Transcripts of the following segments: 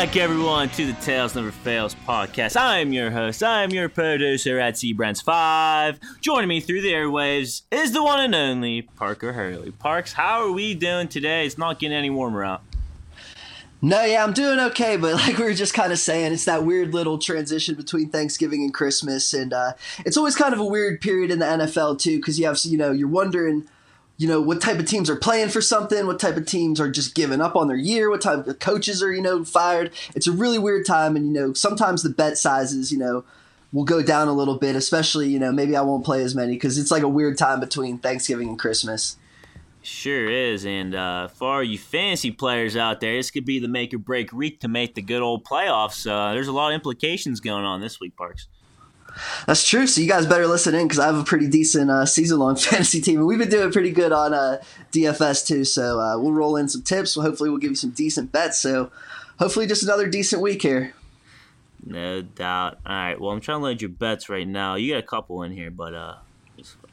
Back, everyone, to the Tales Never Fails podcast. I am your host. I am your producer at Seabrands5. Joining me through the airwaves is the one and only Parker Hurley. Parks, how are we doing today? It's not getting any warmer out. No, yeah, I'm doing okay, but like we were just kind of saying, it's that weird little transition between Thanksgiving and Christmas, and uh, it's always kind of a weird period in the NFL too, because you have, you know, you're wondering you know what type of teams are playing for something what type of teams are just giving up on their year what type of coaches are you know fired it's a really weird time and you know sometimes the bet sizes you know will go down a little bit especially you know maybe i won't play as many because it's like a weird time between thanksgiving and christmas Sure is, and uh, for you fantasy players out there, this could be the make or break week to make the good old playoffs. Uh, there's a lot of implications going on this week, Parks. That's true. So you guys better listen in because I have a pretty decent uh, season-long fantasy team, and we've been doing pretty good on uh, DFS too. So uh, we'll roll in some tips. Well, hopefully, we'll give you some decent bets. So hopefully, just another decent week here. No doubt. All right. Well, I'm trying to load your bets right now. You got a couple in here, but uh,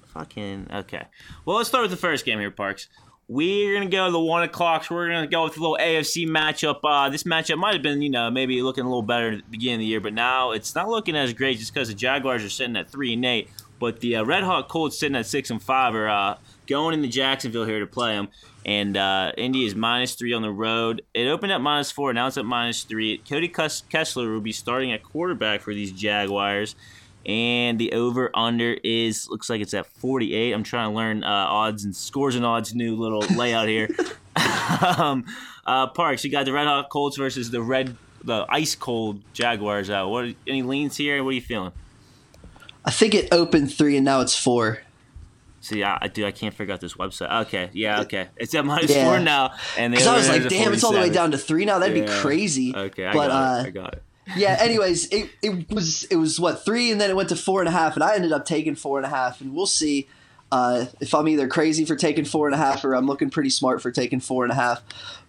fucking okay. Well, let's start with the first game here, Parks. We're gonna go to the one o'clocks. We're gonna go with a little AFC matchup. Uh, this matchup might have been, you know, maybe looking a little better at the beginning of the year, but now it's not looking as great just because the Jaguars are sitting at three and eight. But the uh, Red Hot Colts sitting at six and five are uh, going into Jacksonville here to play them. And uh, Indy is minus three on the road. It opened at minus four, now it's at minus three. Cody Kessler will be starting at quarterback for these Jaguars and the over under is looks like it's at 48 i'm trying to learn uh, odds and scores and odds new little layout here um, uh, parks you got the red hot colts versus the red the ice cold jaguars out what any leans here what are you feeling i think it opened three and now it's four See, I, I do. I can't figure out this website. Okay, yeah, okay. It's at minus yeah. four now, and because I was like, damn, it's all the way down to three now. That'd yeah. be crazy. Okay, I but, got uh, it. I got it yeah. Anyways, it, it was it was what three, and then it went to four and a half, and I ended up taking four and a half, and we'll see uh, if I'm either crazy for taking four and a half or I'm looking pretty smart for taking four and a half.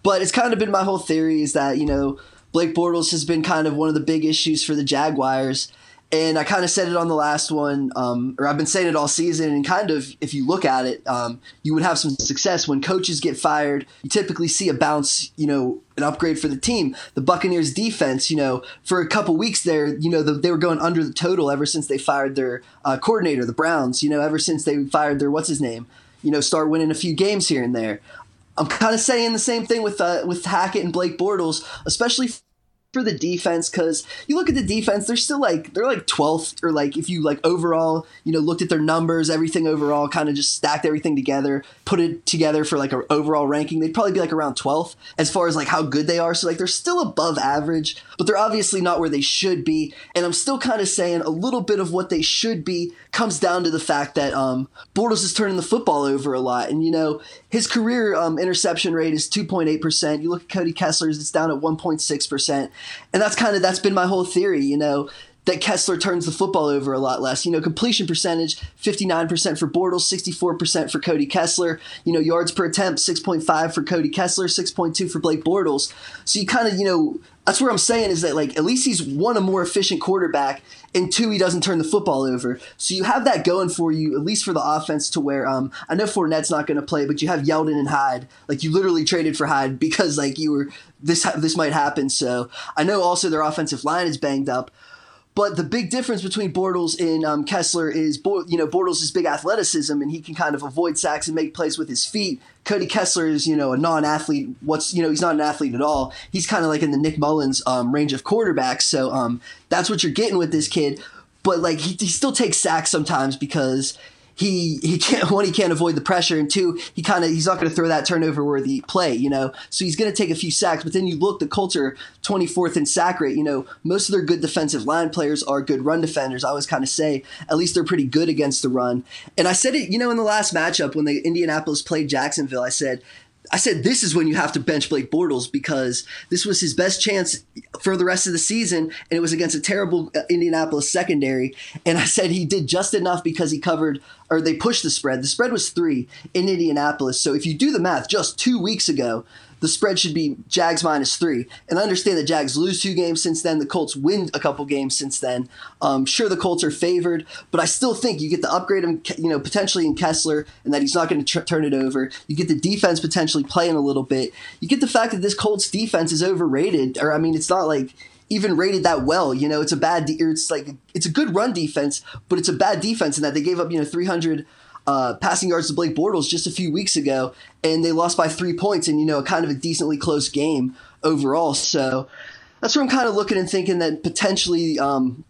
But it's kind of been my whole theory is that you know Blake Bortles has been kind of one of the big issues for the Jaguars, and I kind of said it on the last one, um, or I've been saying it all season. And kind of, if you look at it, um, you would have some success when coaches get fired. You typically see a bounce, you know, an upgrade for the team. The Buccaneers defense, you know, for a couple weeks there, you know, the, they were going under the total ever since they fired their uh, coordinator, the Browns. You know, ever since they fired their what's his name, you know, start winning a few games here and there. I'm kind of saying the same thing with uh, with Hackett and Blake Bortles, especially for the defense because you look at the defense they're still like they're like 12th or like if you like overall you know looked at their numbers everything overall kind of just stacked everything together put it together for like an overall ranking they'd probably be like around 12th as far as like how good they are. So like they're still above average but they're obviously not where they should be. And i'm still kind of saying a little bit of what they should be comes down to the fact that um Bortles is turning the football over a lot. And you know his career um, interception rate is 2.8% you look at cody kessler's it's down at 1.6% and that's kind of that's been my whole theory, you know, that Kessler turns the football over a lot less. You know, completion percentage 59% for Bortles, 64% for Cody Kessler. You know, yards per attempt 6.5 for Cody Kessler, 6.2 for Blake Bortles. So you kind of, you know, that's where I'm saying is that like at least he's one a more efficient quarterback, and two he doesn't turn the football over. So you have that going for you at least for the offense to where um I know Fournette's not going to play, but you have Yeldon and Hyde. Like you literally traded for Hyde because like you were this this might happen. So I know also their offensive line is banged up. But the big difference between Bortles and um, Kessler is, you know, Bortles is big athleticism and he can kind of avoid sacks and make plays with his feet. Cody Kessler is, you know, a non-athlete. What's, you know, he's not an athlete at all. He's kind of like in the Nick Mullens um, range of quarterbacks. So um, that's what you're getting with this kid. But like he, he still takes sacks sometimes because he he can't one he can't avoid the pressure and two he kind of he's not going to throw that turnover worthy play you know? So he's going to take a few sacks but then you look the Colts are 24th in sack rate you know? Most of their good defensive line players are good run defenders I always kind of say. At least they're pretty good against the run. And I said it you know in the last matchup when the Indianapolis played Jacksonville I said I said this is when you have to bench Blake Bortles because this was his best chance for the rest of the season, and it was against a terrible uh, Indianapolis secondary. And I said he did just enough because he covered, or they pushed the spread. The spread was three in Indianapolis. So if you do the math, just two weeks ago, the spread should be Jags minus three. And I understand that Jags lose two games since then. The Colts win a couple games since then. Um, sure, the Colts are favored, but I still think you get the upgrade of, you know, potentially in Kessler and that he's not going to tr- turn it over. You get the defense potentially playing a little bit. You get the fact that this Colts defense is overrated, or I mean, it's not like even rated that well. You know, it's a bad, de- it's like it's a good run defense, but it's a bad defense in that they gave up you know 300 uh, passing yards to Blake Bortles just a few weeks ago, and they lost by three points and, you know, kind of a decently close game overall. So that's where I'm kind of looking and thinking that potentially um,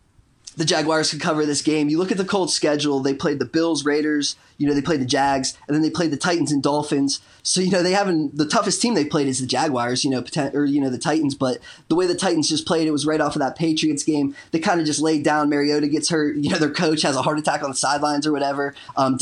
the Jaguars could cover this game. You look at the Colts schedule, they played the Bills, Raiders, you know, they played the Jags, and then they played the Titans and Dolphins. So, you know, they haven't the toughest team they played is the Jaguars, you know, or you know, the Titans, but the way the Titans just played, it was right off of that Patriots game. They kind of just laid down. Mariota gets hurt, you know, their coach has a heart attack on the sidelines or whatever. Um.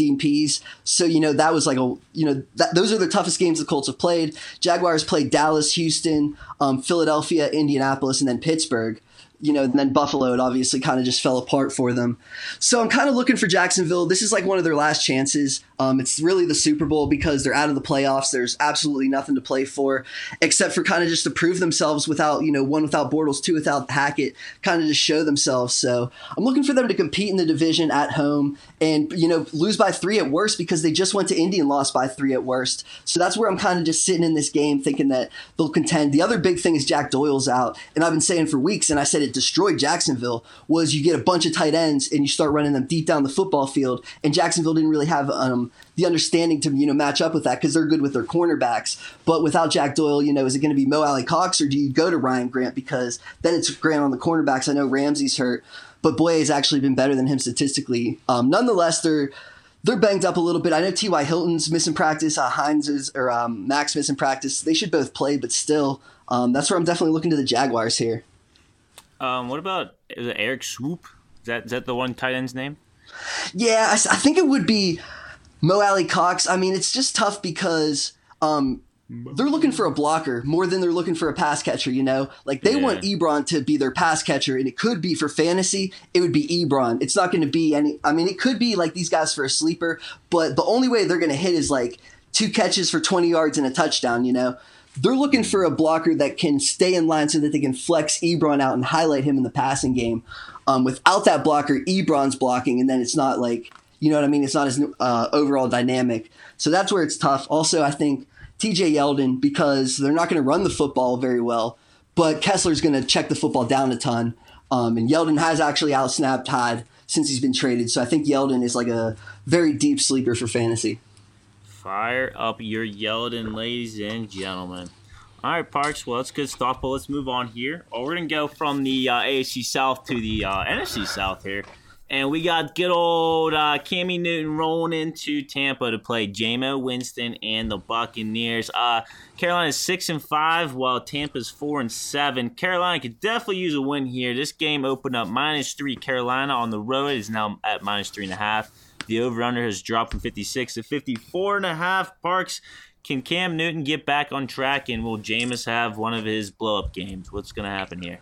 So, you know, that was like a you know, that, those are the toughest games the Colts have played. Jaguars played Dallas, Houston, um, Philadelphia, Indianapolis, and then Pittsburgh you know, and then Buffalo, it obviously kind of just fell apart for them. So I'm kind of looking for Jacksonville. This is like one of their last chances. Um, it's really the Super Bowl because they're out of the playoffs. There's absolutely nothing to play for except for kind of just to prove themselves without, you know, one without Bortles, two without Hackett, kind of just show themselves. So I'm looking for them to compete in the division at home and, you know, lose by three at worst because they just went to Indy and lost by three at worst. So that's where I'm kind of just sitting in this game thinking that they'll contend. The other big thing is Jack Doyle's out. And I've been saying for weeks, and I said it destroyed Jacksonville, was you get a bunch of tight ends and you start running them deep down the football field. And Jacksonville didn't really have um, the understanding to you know match up with that because they're good with their cornerbacks. But without Jack Doyle, you know, is it going to be Mo Alie-Cox or do you go to Ryan Grant because then it's Grant on the cornerbacks? I know Ramsey's hurt, but Bouye has actually been better than him statistically. Um, nonetheless, they're they're banged up a little bit. I know T.Y. Hilton's missing practice, uh, Hines is, or um, Max missing practice. They should both play, but still, um, that's where I'm definitely looking to the Jaguars here. Um, what about is it Erik Swoope? Is that is that the one tight end's name? Yeah, I, I think it would be Mo Alie-Cox. I mean, it's just tough because um, they're looking for a blocker more than they're looking for a pass catcher, you know? Like they yeah. want Ebron to be their pass catcher, and it could be for fantasy, it would be Ebron. It's not going to be any, I mean, it could be like these guys for a sleeper, but the only way they're going to hit is like two catches for 20 yards and a touchdown, you know? They're looking for a blocker that can stay in line so that they can flex Ebron out and highlight him in the passing game. Um, without that blocker, Ebron's blocking, and then it's not like you know what I mean? It's not as uh, overall dynamic. So that's where it's tough. Also, I think TJ Yeldon, because they're not going to run the football very well, but Kessler's going to check the football down a ton. Um, and Yeldon has actually outsnapped Hyde since he's been traded. So I think Yeldon is like a very deep sleeper for fantasy. Fire up your Yeldon, ladies and gentlemen. All right, Parks. Well, that's good stuff. But let's move on here. Oh, we're gonna go from the uh, AFC South to the uh, NFC South here. And we got good old uh, Cammy Newton rolling into Tampa to play Jameis Winston and the Buccaneers. Uh, Carolina's six and five, while Tampa's four and seven. Carolina could definitely use a win here. This game opened up minus three. Carolina on the road is now at minus three and a half. The over/under has dropped from 56 to 54 and a half. Parks, can Cam Newton get back on track, and will Jameis have one of his blow-up games? What's going to happen here?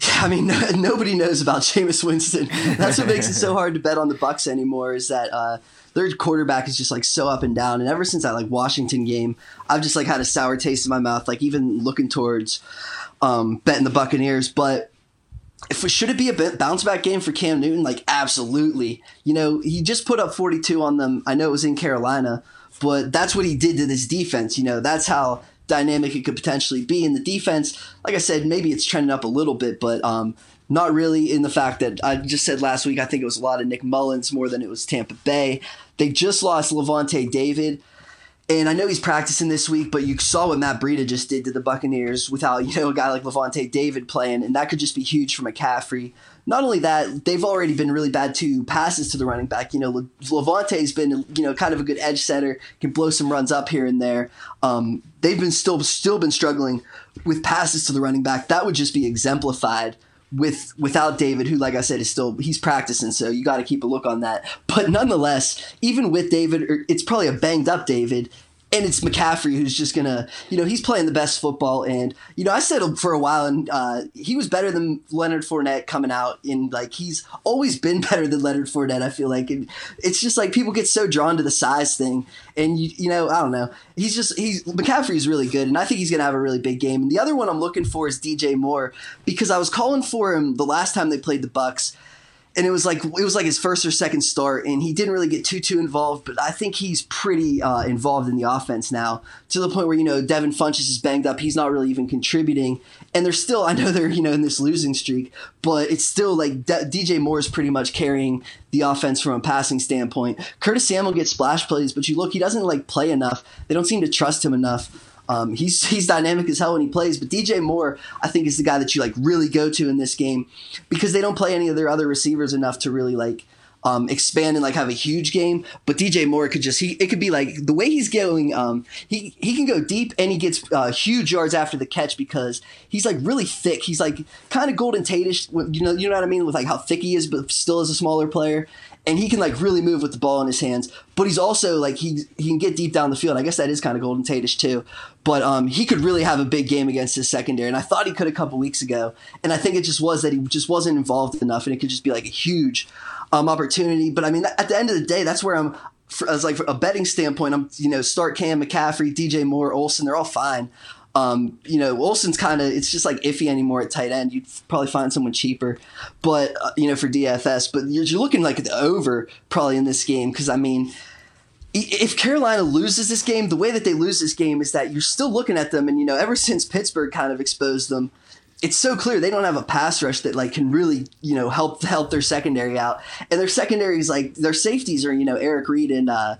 I mean, no, nobody knows about Jameis Winston. That's what makes it so hard to bet on the Bucks anymore. Is that uh, their quarterback is just like so up and down. And ever since that like Washington game, I've just like had a sour taste in my mouth. Like even looking towards um, betting the Buccaneers, but. If should it be a bounce back game for Cam Newton? Like absolutely. You know, he just put up 42 on them. I know it was in Carolina, but that's what he did to this defense. You know, that's how dynamic it could potentially be. in the defense, like I said, maybe it's trending up a little bit, but um, not really in the fact that I just said last week, I think it was a lot of Nick Mullens more than it was Tampa Bay. They just lost Lavonte David. And I know he's practicing this week, but you saw what Matt Breida just did to the Buccaneers without, you know, a guy like Lavonte David playing, and that could just be huge for McCaffrey. Not only that, they've already been really bad to passes to the running back. You know, Lavonte's been, you know, kind of a good edge setter, can blow some runs up here and there. Um, they've been still still been struggling with passes to the running back. That would just be exemplified with without David, who, like I said, is still he's practicing, so you got to keep a look on that. But nonetheless, even with David, er, it's probably a banged up David and it's McCaffrey who's just gonna, you know, he's playing the best football. And you know, I said for a while, and uh, he was better than Leonard Fournette coming out. In like, he's always been better than Leonard Fournette. I feel like and it's just like people get so drawn to the size thing, and you, you know, I don't know. He's just he's McCaffrey's really good, and I think he's gonna have a really big game. And the other one I'm looking for is DJ Moore because I was calling for him the last time they played the Bucks and it was like it was like his first or second start, and he didn't really get too too involved. But I think he's pretty uh, involved in the offense now to the point where you know Devin Funchess is banged up; he's not really even contributing. And they're still, I know they're you know in this losing streak, but it's still like DJ Moore is pretty much carrying the offense from a passing standpoint. Curtis Samuel gets splash plays, but you look, he doesn't like play enough. They don't seem to trust him enough. Um, he's he's dynamic as hell when he plays, but DJ Moore, I think, is the guy that you like really go to in this game because they don't play any of their other receivers enough to really like um, expand and like have a huge game. But DJ Moore could just he it could be like the way he's going. Um, he he can go deep and he gets uh, huge yards after the catch because he's like really thick. He's like kind of Golden Tate-ish. You know you know what I mean with like how thick he is, but still is a smaller player and he can like really move with the ball in his hands. But he's also like he he can get deep down the field. I guess that is kind of Golden Tate-ish too. But um, he could really have a big game against his secondary, and I thought he could a couple weeks ago. And I think it just was that he just wasn't involved enough, and it could just be like a huge um, opportunity. But I mean, at the end of the day, that's where I'm. as like a betting standpoint, I'm you know start Cam McCaffrey, DJ Moore, Olsen, they're all fine. Um, you know, Olsen's kind of it's just like iffy anymore at tight end. You'd probably find someone cheaper, but uh, you know for DFS. But you're, you're looking like the over probably in this game because I mean, if Carolina loses this game, the way that they lose this game is that you're still looking at them, and you know, ever since Pittsburgh kind of exposed them, it's so clear they don't have a pass rush that like can really you know help help their secondary out, and their secondary is like their safeties are you know Eric Reid and. Uh,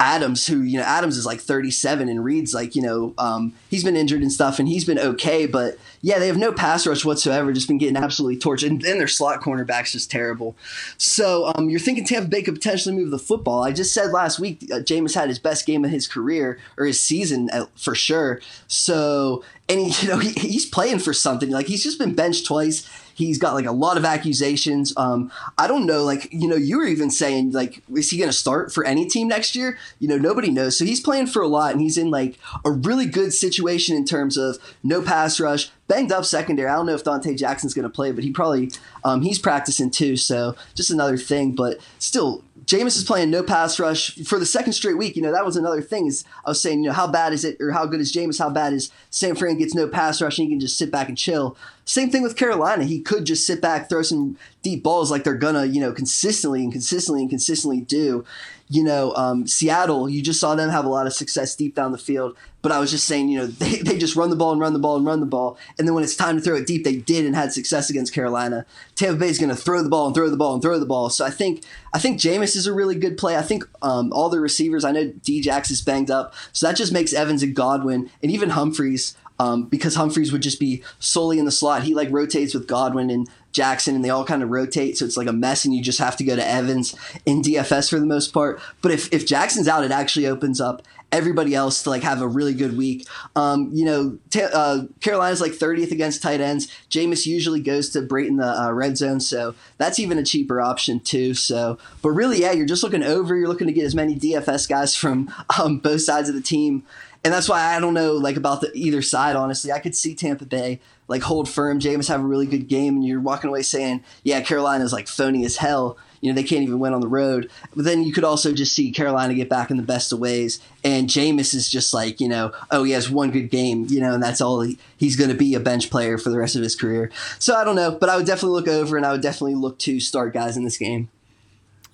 Adams, who you know Adams is like 37 and Reid's like you know um, he's been injured and stuff and he's been okay, but yeah, they have no pass rush whatsoever. Just been getting absolutely torched, and then their slot cornerback's just terrible. So um, you're thinking Tampa Bay could potentially move the football. I just said last week uh, Jameis had his best game of his career or his season uh, for sure. So and he, you know he, he's playing for something. Like he's just been benched twice He's got like a lot of accusations. Um, I don't know, like, you know, you were even saying, like, is he going to start for any team next year? You know, nobody knows. So he's playing for a lot and he's in like a really good situation in terms of no pass rush, banged up secondary. I don't know if Donte Jackson's going to play, but he probably, um, he's practicing too. So just another thing, but still, Jameis is playing no pass rush for the second straight week. You know, that was another thing. Is I was saying, you know, how bad is it, or how good is Jameis? How bad is San Fran gets no pass rush and he can just sit back and chill? Same thing with Carolina. He could just sit back, throw some deep balls like they're gonna, you know, consistently and consistently and consistently do you know, um, Seattle, you just saw them have a lot of success deep down the field. But I was just saying, you know, they, they just run the ball and run the ball and run the ball. And then when it's time to throw it deep, they did and had success against Carolina. Tampa Bay is going to throw the ball and throw the ball and throw the ball. So I think I think Jameis is a really good play. I think um, all the receivers, I know Djax is banged up. So that just makes Evans and Godwin and even Humphries um, because Humphries would just be solely in the slot. He like rotates with Godwin and Jackson, and they all kind of rotate, so it's like a mess, and you just have to go to Evans in DFS for the most part. But if if Jackson's out, it actually opens up everybody else to like have a really good week. Um, you know, t- uh, Carolina's like 30th against tight ends. Jameis usually goes to Brate in the uh, red zone, so that's even a cheaper option too. So, but really, yeah, you're just looking over. You're looking to get as many DFS guys from um, both sides of the team and that's why I don't know like about the either side. Honestly, I could see Tampa Bay like hold firm. Jameis have a really good game, and you're walking away saying, "Yeah, Carolina's like phony as hell." You know they can't even win on the road. But then you could also just see Carolina get back in the best of ways, and Jameis is just like you know, oh he has one good game, you know, and that's all he, he's going to be a bench player for the rest of his career. So I don't know, but I would definitely look over, and I would definitely look to start guys in this game.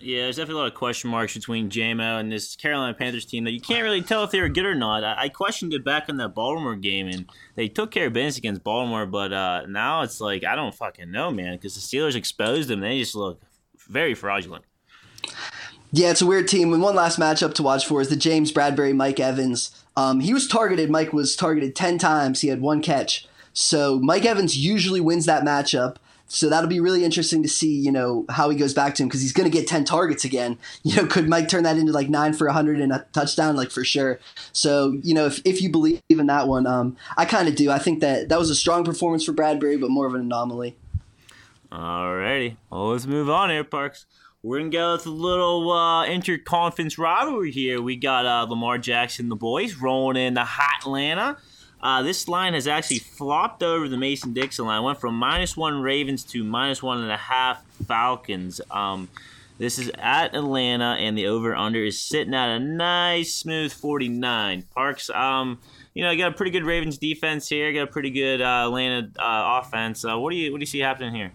Yeah, there's definitely a lot of question marks between JMO and this Carolina Panthers team that you can't really tell if they were good or not. I, I questioned it back in that Baltimore game, and they took care of business against Baltimore, but uh, now it's like I don't fucking know, man, because the Steelers exposed them. They just look very fraudulent. Yeah, it's a weird team. And one last matchup to watch for is the James Bradberry Mike Evans. Um, he was targeted. Mike was targeted ten times. He had one catch. So Mike Evans usually wins that matchup. So that'll be really interesting to see, you know, how he goes back to him because he's going to get 10 targets again. You know, could Mike turn that into like nine for 100 and a touchdown? Like for sure. So, you know, if, if you believe in that one, um, I kind of do. I think that that was a strong performance for Bradberry, but more of an anomaly. Alrighty. Well, let's move on here, Parks. We're gonna go with a little uh, interconference rivalry here. We got uh, Lamar Jackson, the boys, rolling in the hot Atlanta. Uh, this line has actually flopped over the Mason Dixon line. Went from minus one Ravens to minus one and a half Falcons. Um, this is at Atlanta, and the over under is sitting at a nice smooth 49. Parks, um, you know, you got a pretty good Ravens defense here. Got a pretty good uh, Atlanta uh, offense. Uh, what do you what do you see happening here?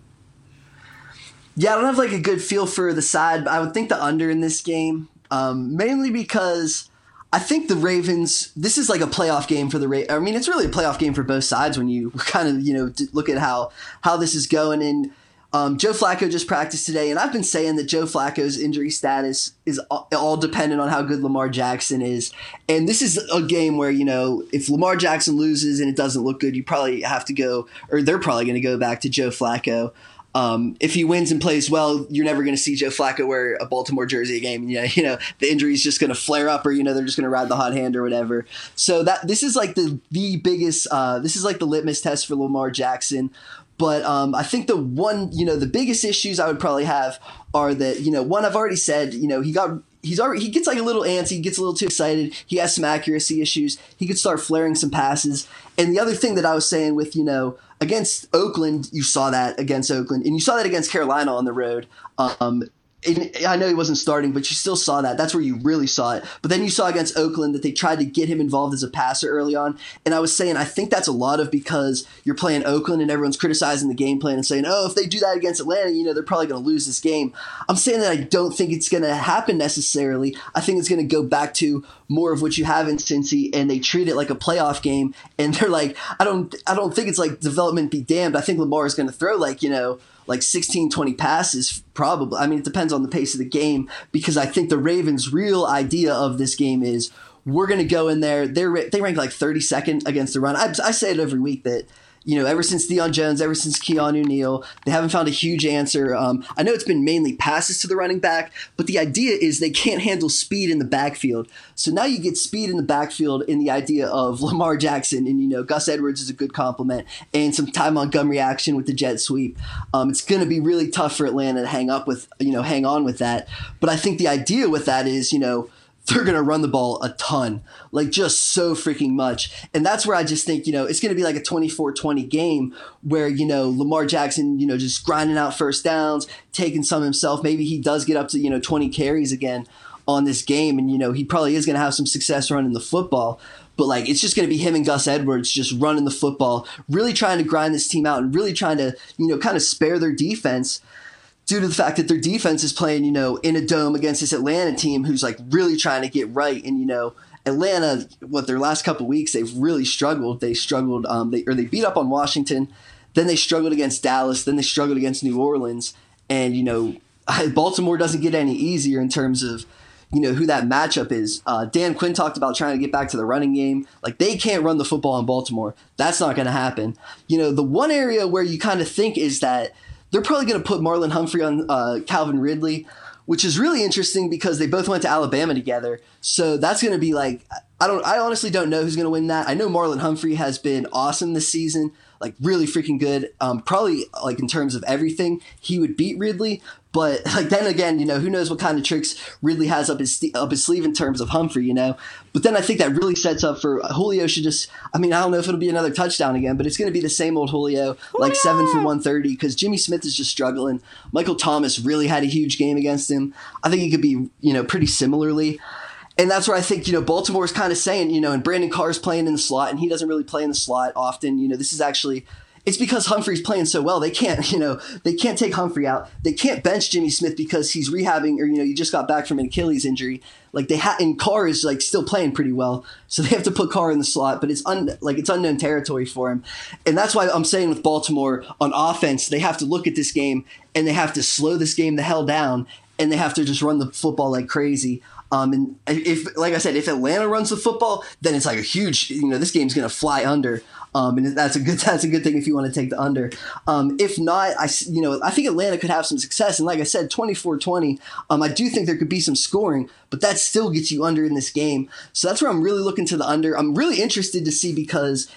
Yeah, I don't have like a good feel for the side, but I would think the under in this game, um, mainly because I think the Ravens. This is like a playoff game for the Ravens. I mean, it's really a playoff game for both sides when you kind of you know look at how how this is going. And um, Joe Flacco just practiced today, and I've been saying that Joe Flacco's injury status is all dependent on how good Lamar Jackson is. And this is a game where you know if Lamar Jackson loses and it doesn't look good, you probably have to go, or they're probably going to go back to Joe Flacco. Um, if he wins and plays well, you're never going to see Joe Flacco wear a Baltimore jersey a game. You know, you know the injury is just going to flare up, or you know they're just going to ride the hot hand or whatever. So that this is like the the biggest. Uh, this is like the litmus test for Lamar Jackson. But um, I think the one, you know, the biggest issues I would probably have are that, you know, one I've already said, you know, he got he's already he gets like a little antsy, he gets a little too excited. He has some accuracy issues. He could start flaring some passes. And the other thing that I was saying with, you know, against Oakland, you saw that against Oakland, and you saw that against Carolina on the road. Um, I know he wasn't starting, but you still saw that. That's where you really saw it. But then you saw against Oakland that they tried to get him involved as a passer early on. And I was saying, I think that's a lot of because you're playing Oakland and everyone's criticizing the game plan and saying, oh, if they do that against Atlanta, you know, they're probably going to lose this game. I'm saying that I don't think it's going to happen necessarily. I think it's going to go back to more of what you have in Cincy, and they treat it like a playoff game. And they're like, I don't, I don't think it's like development be damned. I think Lamar is going to throw like, you know, like 16, 20 passes, probably. I mean, it depends on the pace of the game because I think the Ravens' real idea of this game is we're going to go in there. They're, they rank like 32nd against the run. I, I say it every week that you know, ever since Deion Jones, ever since Keanu Neal, they haven't found a huge answer. Um, I know it's been mainly passes to the running back, but the idea is they can't handle speed in the backfield. So now you get speed in the backfield in the idea of Lamar Jackson, and you know Gus Edwards is a good complement, and some Ty Montgomery action with the jet sweep. Um, it's going to be really tough for Atlanta to hang up with, you know, hang on with that. But I think the idea with that is, you know they're going to run the ball a ton, like just so freaking much. And that's where I just think, you know, it's going to be like a 24 20 game where, you know, Lamar Jackson, you know, just grinding out first downs, taking some himself. Maybe he does get up to, you know, 20 carries again on this game. And, you know, he probably is going to have some success running the football. But like, it's just going to be him and Gus Edwards just running the football, really trying to grind this team out and really trying to, you know, kind of spare their defense due to the fact that their defense is playing, you know, in a dome against this Atlanta team who's like really trying to get right. And, you know, Atlanta, what their last couple weeks, they've really struggled. They struggled, um, they, or they beat up on Washington. Then they struggled against Dallas. Then they struggled against New Orleans. And, you know, Baltimore doesn't get any easier in terms of, you know, who that matchup is. Uh, Dan Quinn talked about trying to get back to the running game. Like, they can't run the football in Baltimore. That's not going to happen. You know, the one area where you kind of think is that – they're probably going to put Marlon Humphrey on uh, Calvin Ridley, which is really interesting because they both went to Alabama together. So that's going to be like I don't I honestly don't know who's going to win that. I know Marlon Humphrey has been awesome this season, like really freaking good. Um, probably like in terms of everything, he would beat Ridley. But like then again, you know, who knows what kind of tricks Ridley has up his up his sleeve in terms of Humphrey, you know. But then I think that really sets up for Julio should just. I mean, I don't know if it'll be another touchdown again, but it's going to be the same old Julio, like seven for one thirty, because Jimmy Smith is just struggling. Michael Thomas really had a huge game against him. I think he could be, you know, pretty similarly. And that's where I think, you know, Baltimore is kind of saying, you know, and Brandon Carr's playing in the slot, and he doesn't really play in the slot often. You know, this is actually it's because Humphrey's playing so well. They can't, you know, they can't take Humphrey out. They can't bench Jimmy Smith because he's rehabbing or you know, you just got back from an Achilles injury. Like they and Carr is like still playing pretty well. So they have to put Carr in the slot, but it's un, like it's unknown territory for him. And that's why I'm saying with Baltimore on offense, they have to look at this game and they have to slow this game the hell down and they have to just run the football like crazy. Um, and if, like I said, if Atlanta runs the football, then it's like a huge, you know, this game's going to fly under. Um, and that's a good that's a good thing if you want to take the under. Um, if not, I you know I think Atlanta could have some success. And like I said, 24-20, um, I do think there could be some scoring, but that still gets you under in this game. So that's where I'm really looking to the under. I'm really interested to see because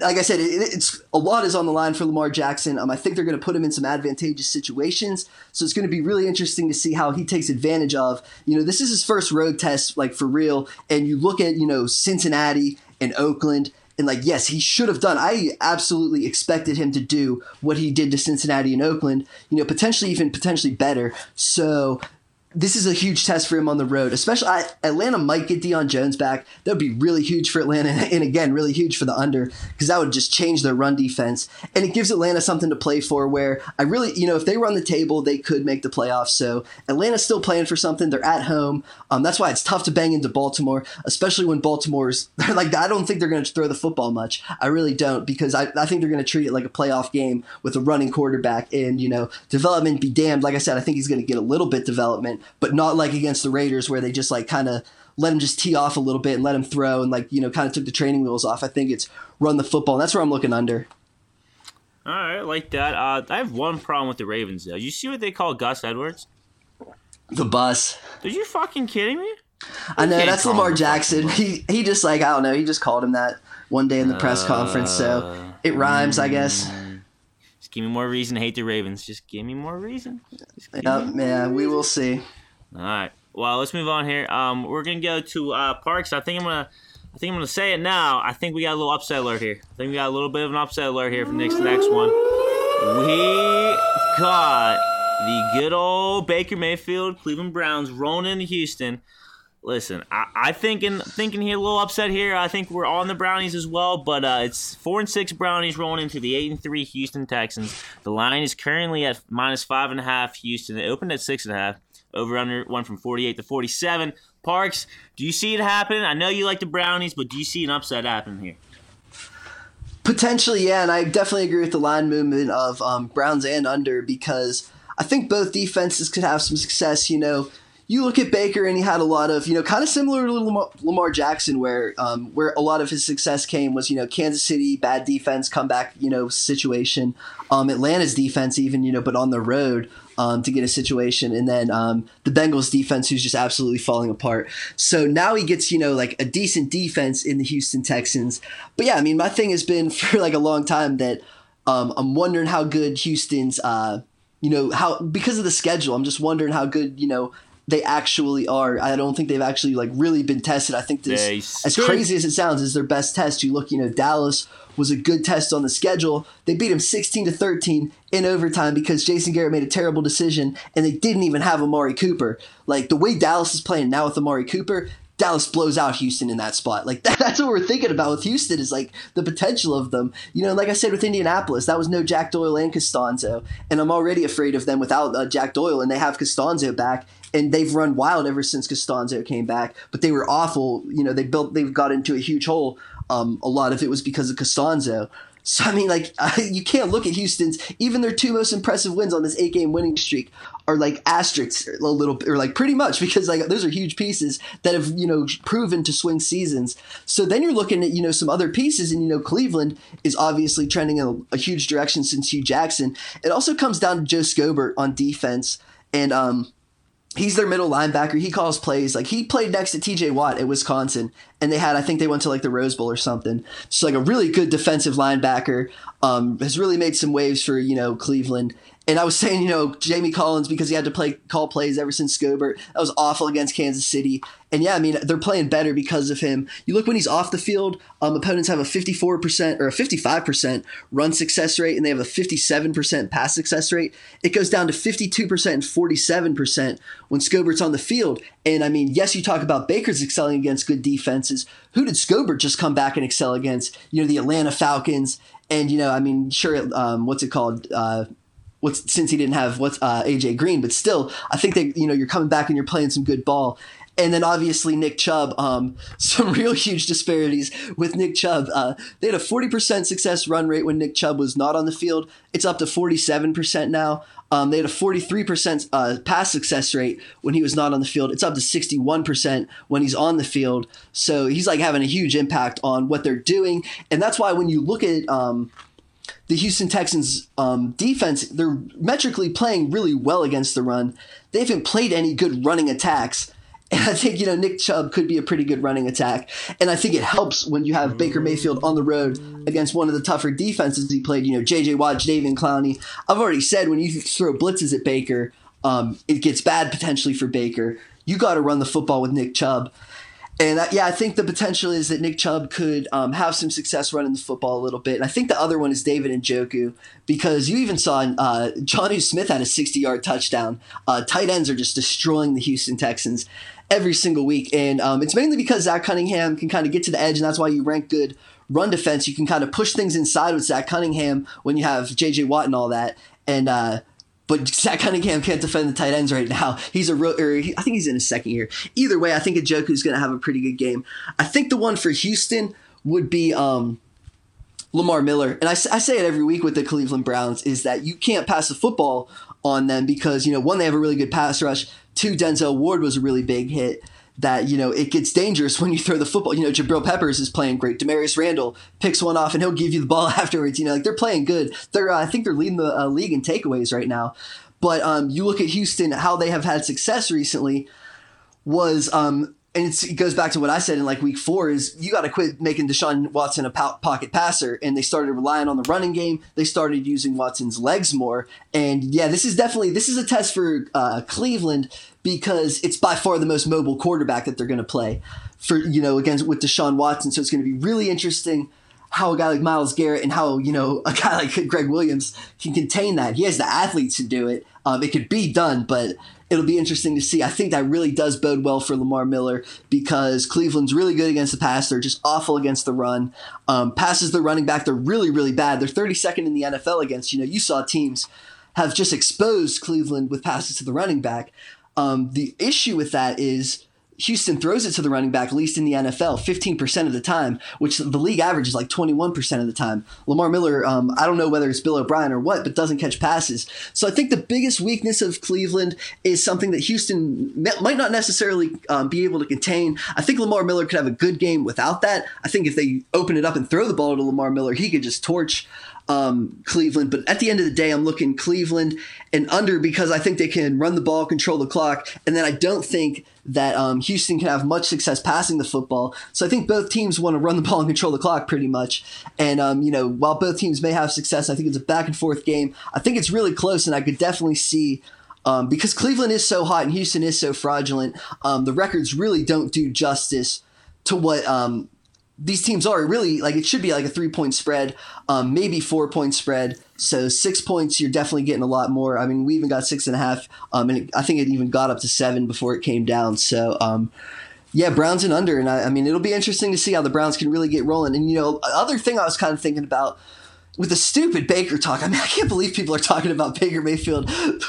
like I said, it, it's a lot is on the line for Lamar Jackson. Um, I think they're going to put him in some advantageous situations, so it's going to be really interesting to see how he takes advantage of. You know, this is his first road test, like for real. And you look at you know Cincinnati and Oakland, and like yes, he should have done. I absolutely expected him to do what he did to Cincinnati and Oakland. You know, potentially even potentially better. So this is a huge test for him on the road, especially I, Atlanta might get Deion Jones back. That would be really huge for Atlanta, and again, really huge for the under because that would just change their run defense, and it gives Atlanta something to play for. Where I really, you know, if they were on the table, they could make the playoffs. So Atlanta's still playing for something. They're at home. Um, that's why it's tough to bang into Baltimore, especially when Baltimore's like I don't think they're going to throw the football much. I really don't because I, I think they're going to treat it like a playoff game with a running quarterback, and you know, development be damned. Like I said, I think he's going to get a little bit development, but not like against the Raiders where they just like kind of let him just tee off a little bit and let him throw and like you know kind of took the training wheels off. I think it's run the football. And that's where I'm looking under. All right, like that. Uh, I have one problem with the Ravens though. You see what they call Gus Edwards? The bus. Are you fucking kidding me? I know that's Lamar Jackson. He he just like I don't know. He just called him that one day in the press uh, conference. So it rhymes, I guess. Just give me more reason to hate the Ravens. Just give me more reason. Yeah, we will see. All right. Well, let's move on here. Um, we're gonna go to uh, Parks. I think I'm gonna, I think I'm gonna say it now. I think we got a little upset alert here. I think we got a little bit of an upset alert here for next next one. We got the good old Baker Mayfield, Cleveland Browns, rolling into Houston. Listen, I, I thinking thinking here a little upset here. I think we're on the Brownies as well, but uh, it's four and six Brownies rolling into the eight and three Houston Texans. The line is currently at minus five and a half. Houston. It opened at six and a half. Over under one from 48 to 47. Parks, do you see it happen? I know you like the Brownies, but do you see an upset happen here? Potentially, yeah, and I definitely agree with the line movement of um, Browns and under because I think both defenses could have some success. You know, you look at Baker and he had a lot of, you know, kind of similar to Lamar, Lamar Jackson, where um, where a lot of his success came was, you know, Kansas City bad defense, comeback, you know, situation. Um, Atlanta's defense, even, you know, but on the road um, to get a situation, and then um, the Bengals defense, who's just absolutely falling apart. So now he gets, you know, like a decent defense in the Houston Texans. But yeah, I mean, my thing has been for like a long time that um, I'm wondering how good Houston's. Uh, you know how because of the schedule i'm just wondering how good you know they actually are. I don't think they've actually like really been tested. I think this, as crazy as it sounds, is their best test. You look, you know, Dallas was a good test on the schedule. They beat him 16 to 13 in overtime because Jason Garrett made a terrible decision and they didn't even have Amari Cooper. Like the way Dallas is playing now with Amari Cooper, Dallas blows out Houston in that spot. Like that, that's what we're thinking about with Houston is like the potential of them. You know, like I said with Indianapolis, that was no Jack Doyle and Castonzo, and I'm already afraid of them without uh, Jack Doyle, and they have Castonzo back, and they've run wild ever since Castonzo came back. But they were awful. You know, they built, they've got into a huge hole. Um, a lot of it was because of Castonzo. So I mean, like you can't look at Houston's even their two most impressive wins on this eight game winning streak are like asterisks a little or like pretty much because like those are huge pieces that have you know proven to swing seasons. So then you're looking at you know some other pieces and you know Cleveland is obviously trending in a, a huge direction since Hue Jackson. It also comes down to Joe Schobert on defense and um he's their middle linebacker. He calls plays. Like he played next to TJ Watt at Wisconsin, and they had I think they went to like the Rose Bowl or something. So like a really good defensive linebacker. Um, has really made some waves for you know Cleveland. And I was saying, you know, Jamie Collins because he had to play call plays ever since Schobert. That was awful against Kansas City. And yeah, I mean, they're playing better because of him. You look when he's off the field, um, opponents have a 54% or a 55% run success rate, and they have a 57% pass success rate. It goes down to 52% and 47% when Schobert's on the field. And I mean, yes, you talk about Baker's excelling against good defenses. Who did Schobert just come back and excel against? You know, the Atlanta Falcons. And, you know, I mean, sure, um, what's it called? Uh, what's since he didn't have what's uh, AJ Green, but still, I think that you know you're coming back and you're playing some good ball. And then obviously Nick Chubb, um, some real huge disparities with Nick Chubb. Uh, they had a 40% success run rate when Nick Chubb was not on the field. It's up to 47% now. Um, they had a 43% uh, pass success rate when he was not on the field. It's up to 61% when he's on the field. So he's like having a huge impact on what they're doing. And that's why when you look at um, the Houston Texans um, defense, they're metrically playing really well against the run. They haven't played any good running attacks. And I think, you know, Nick Chubb could be a pretty good running attack. And I think it helps when you have Baker Mayfield on the road against one of the tougher defenses he played, you know, JJ Watt, Jadeveon Clowney. I've already said when you throw blitzes at Baker, um, it gets bad potentially for Baker. You got to run the football with Nick Chubb. And uh, yeah, I think the potential is that Nick Chubb could um, have some success running the football a little bit. And I think the other one is David and Njoku because you even saw uh, Jonnu Smith had a 60 yard touchdown. Uh, tight ends are just destroying the Houston Texans every single week. And um, it's mainly because Zach Cunningham can kind of get to the edge, and that's why you rank good run defense. You can kind of push things inside with Zach Cunningham when you have J.J. Watt and all that. And uh, but Zach Cunningham can't defend the tight ends right now. He's a real, he, I think he's in his second year. Either way, I think a Njoku's going to have a pretty good game. I think the one for Houston would be um, Lamar Miller, and I, I say it every week with the Cleveland Browns is that you can't pass the football on them because you know one they have a really good pass rush. Two Denzel Ward was a really big hit that you know it gets dangerous when you throw the football. You know, Jabril Peppers is playing great. Damarious Randall picks one off and he'll give you the ball afterwards. You know, like they're playing good. They're uh, I think they're leading the uh, league in takeaways right now. But um, you look at Houston, how they have had success recently was um, and it goes back to what I said in like week four is you got to quit making Deshaun Watson a po- pocket passer. And they started relying on the running game. They started using Watson's legs more. And yeah, this is definitely, this is a test for uh, Cleveland because it's by far the most mobile quarterback that they're going to play for, you know, against with Deshaun Watson. So it's going to be really interesting how a guy like Myles Garrett and how, you know, a guy like Gregg Williams can contain that. He has the athletes to do it. Um, it could be done, but it'll be interesting to see. I think that really does bode well for Lamar Miller because Cleveland's really good against the pass. They're just awful against the run. Um, passes the running back, they're really, really bad. They're 32nd in the NFL against, you know, you saw teams have just exposed Cleveland with passes to the running back. Um, the issue with that is Houston throws it to the running back, at least in the NFL, 15% of the time, which the league average is like 21% of the time. Lamar Miller, um, I don't know whether it's Bill O'Brien or what, but doesn't catch passes. So I think the biggest weakness of Cleveland is something that Houston might not necessarily um, be able to contain. I think Lamar Miller could have a good game without that. I think if they open it up and throw the ball to Lamar Miller, he could just torch um, Cleveland. But at the end of the day, I'm looking Cleveland and under because I think they can run the ball, control the clock, and then I don't think that um, Houston can have much success passing the football. So I think both teams want to run the ball and control the clock pretty much. And um, you know, while both teams may have success, I think it's a back and forth game. I think it's really close, and I could definitely see. Um, because Cleveland is so hot and Houston is so fraudulent, um, the records really don't do justice to what um, these teams are really like it should be like a three point spread, um, maybe four point spread. So six points, you're definitely getting a lot more. I mean, we even got six and a half, um, and it, I think it even got up to seven before it came down. So, um, yeah, Browns and under, and I, I mean, it'll be interesting to see how the Browns can really get rolling. And you know, other thing I was kind of thinking about with the stupid Baker talk. I mean, I can't believe people are talking about Baker Mayfield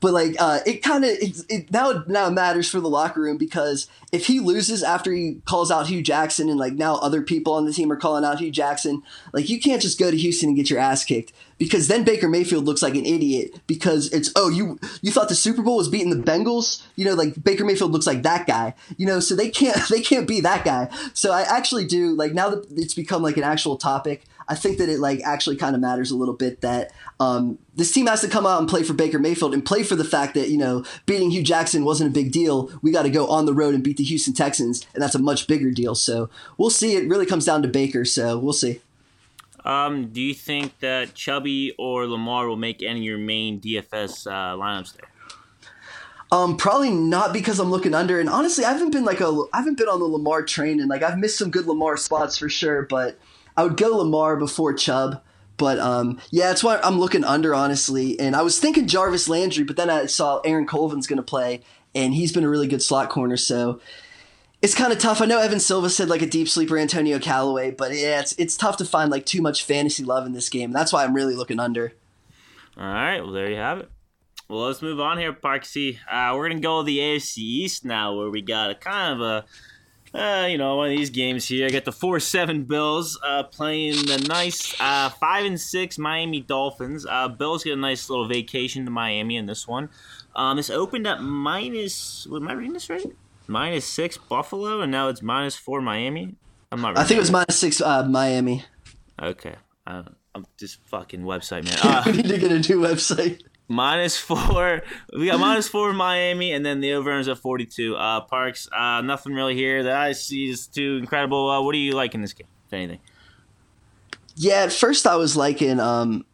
but like, uh, it kind of it, it, now now matters for the locker room because if he loses after he calls out Hue Jackson and like now other people on the team are calling out Hue Jackson, like you can't just go to Houston and get your ass kicked because then Baker Mayfield looks like an idiot because it's oh you you thought the Super Bowl was beating the Bengals? You know like Baker Mayfield looks like that guy. You know so they can't they can't be that guy. So I actually do like now that it's become like an actual topic I think that it like actually kind of matters a little bit that um, this team has to come out and play for Baker Mayfield and play for the fact that you know beating Hue Jackson wasn't a big deal. We got to go on the road and beat the Houston Texans, and that's a much bigger deal. So we'll see. It really comes down to Baker. So we'll see. Um, do you think that Chubby or Lamar will make any of your main DFS uh, lineups there? Um, probably not because I'm looking under. And honestly, I haven't been like a I haven't been on the Lamar train, and like I've missed some good Lamar spots for sure. But I would go Lamar before Chubb. But um, yeah, that's why I'm looking under, honestly. And I was thinking Jarvis Landry, but then I saw Aaron Colvin's going to play, and he's been a really good slot corner. So it's kind of tough. I know Evan Silva said like a deep sleeper Antonio Callaway, but yeah, it's it's tough to find like too much fantasy love in this game. That's why I'm really looking under. All right, well there you have it. Well, let's move on here, Parksy. Uh, we're gonna go the AFC East now, where we got a kind of a uh, you know, one of these games here. I got the four seven Bills uh, playing the nice uh, five and six Miami Dolphins. Uh, Bills get a nice little vacation to Miami in this one. Um, this opened at minus. Am I reading this right? Minus six Buffalo, and now it's minus four Miami. I'm not. I think it was minus six uh, Miami. Okay, uh, I'm just fucking website man. Uh, we need to get a new website. Minus four. We got minus four Miami, and then the over is at forty two. Uh, Parks, uh, nothing really here that I see is too incredible. Uh, what do you like in this game, if anything? Yeah, at first I was liking um,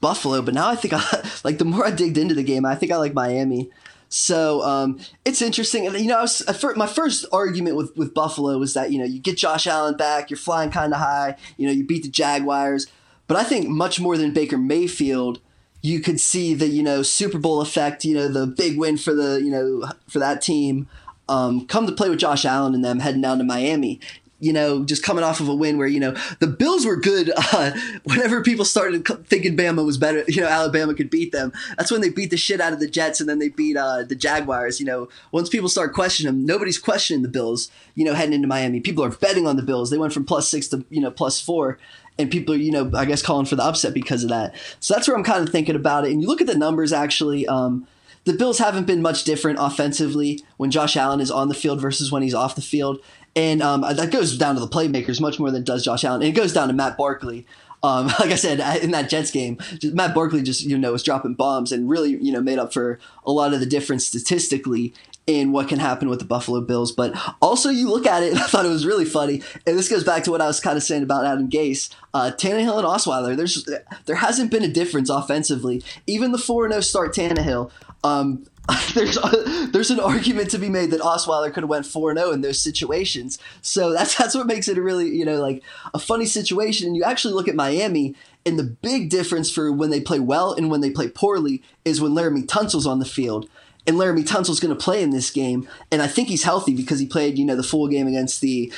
Buffalo, but now I think I like the more I digged into the game, I think I like Miami. So um, it's interesting, and you know, was, my first argument with with Buffalo was that you know you get Josh Allen back, you're flying kind of high, you know, you beat the Jaguars, but I think much more than Baker Mayfield you could see the you know Super Bowl effect, you know the big win for the you know for that team. Um, come to play with Josh Allen and them heading down to Miami. You know, just coming off of a win where you know the Bills were good. Uh, whenever people started thinking Bama was better, you know Alabama could beat them. That's when they beat the shit out of the Jets and then they beat uh, the Jaguars. You know, once people start questioning them, nobody's questioning the Bills. You know, heading into Miami, people are betting on the Bills. They went from plus six to you know plus four and people are, you know, I guess calling for the upset because of that. So that's where I'm kind of thinking about it. And you look at the numbers actually. Um, the Bills haven't been much different offensively when Josh Allen is on the field versus when he's off the field. And um, that goes down to the playmakers much more than does Josh Allen. And it goes down to Matt Barkley. Um, like I said in that Jets game, Matt Barkley just you know was dropping bombs and really you know made up for a lot of the difference statistically in what can happen with the Buffalo Bills. But also, you look at it, and I thought it was really funny. And this goes back to what I was kind of saying about Adam Gase. Uh, Tannehill and Osweiler, there's there hasn't been a difference offensively. Even the 4 0 start Tannehill, um, there's there's an argument to be made that Osweiler could have went 4 0 in those situations. So that's that's what makes it a really, you know, like a funny situation. And you actually look at Miami, and the big difference for when they play well and when they play poorly is when Laremy Tunsil's on the field and Laremy Tunsil's going to play in this game, and I think he's healthy because he played, you know, the full game against the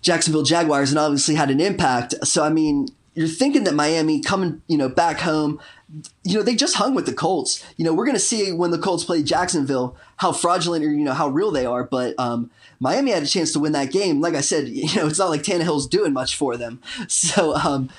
Jacksonville Jaguars and obviously had an impact. So I mean, you're thinking that Miami coming, you know, back home, you know, they just hung with the Colts. You know, we're going to see when the Colts play Jacksonville how fraudulent or you know how real they are, but um, Miami had a chance to win that game. Like I said, you know, it's not like Tannehill's doing much for them. So um,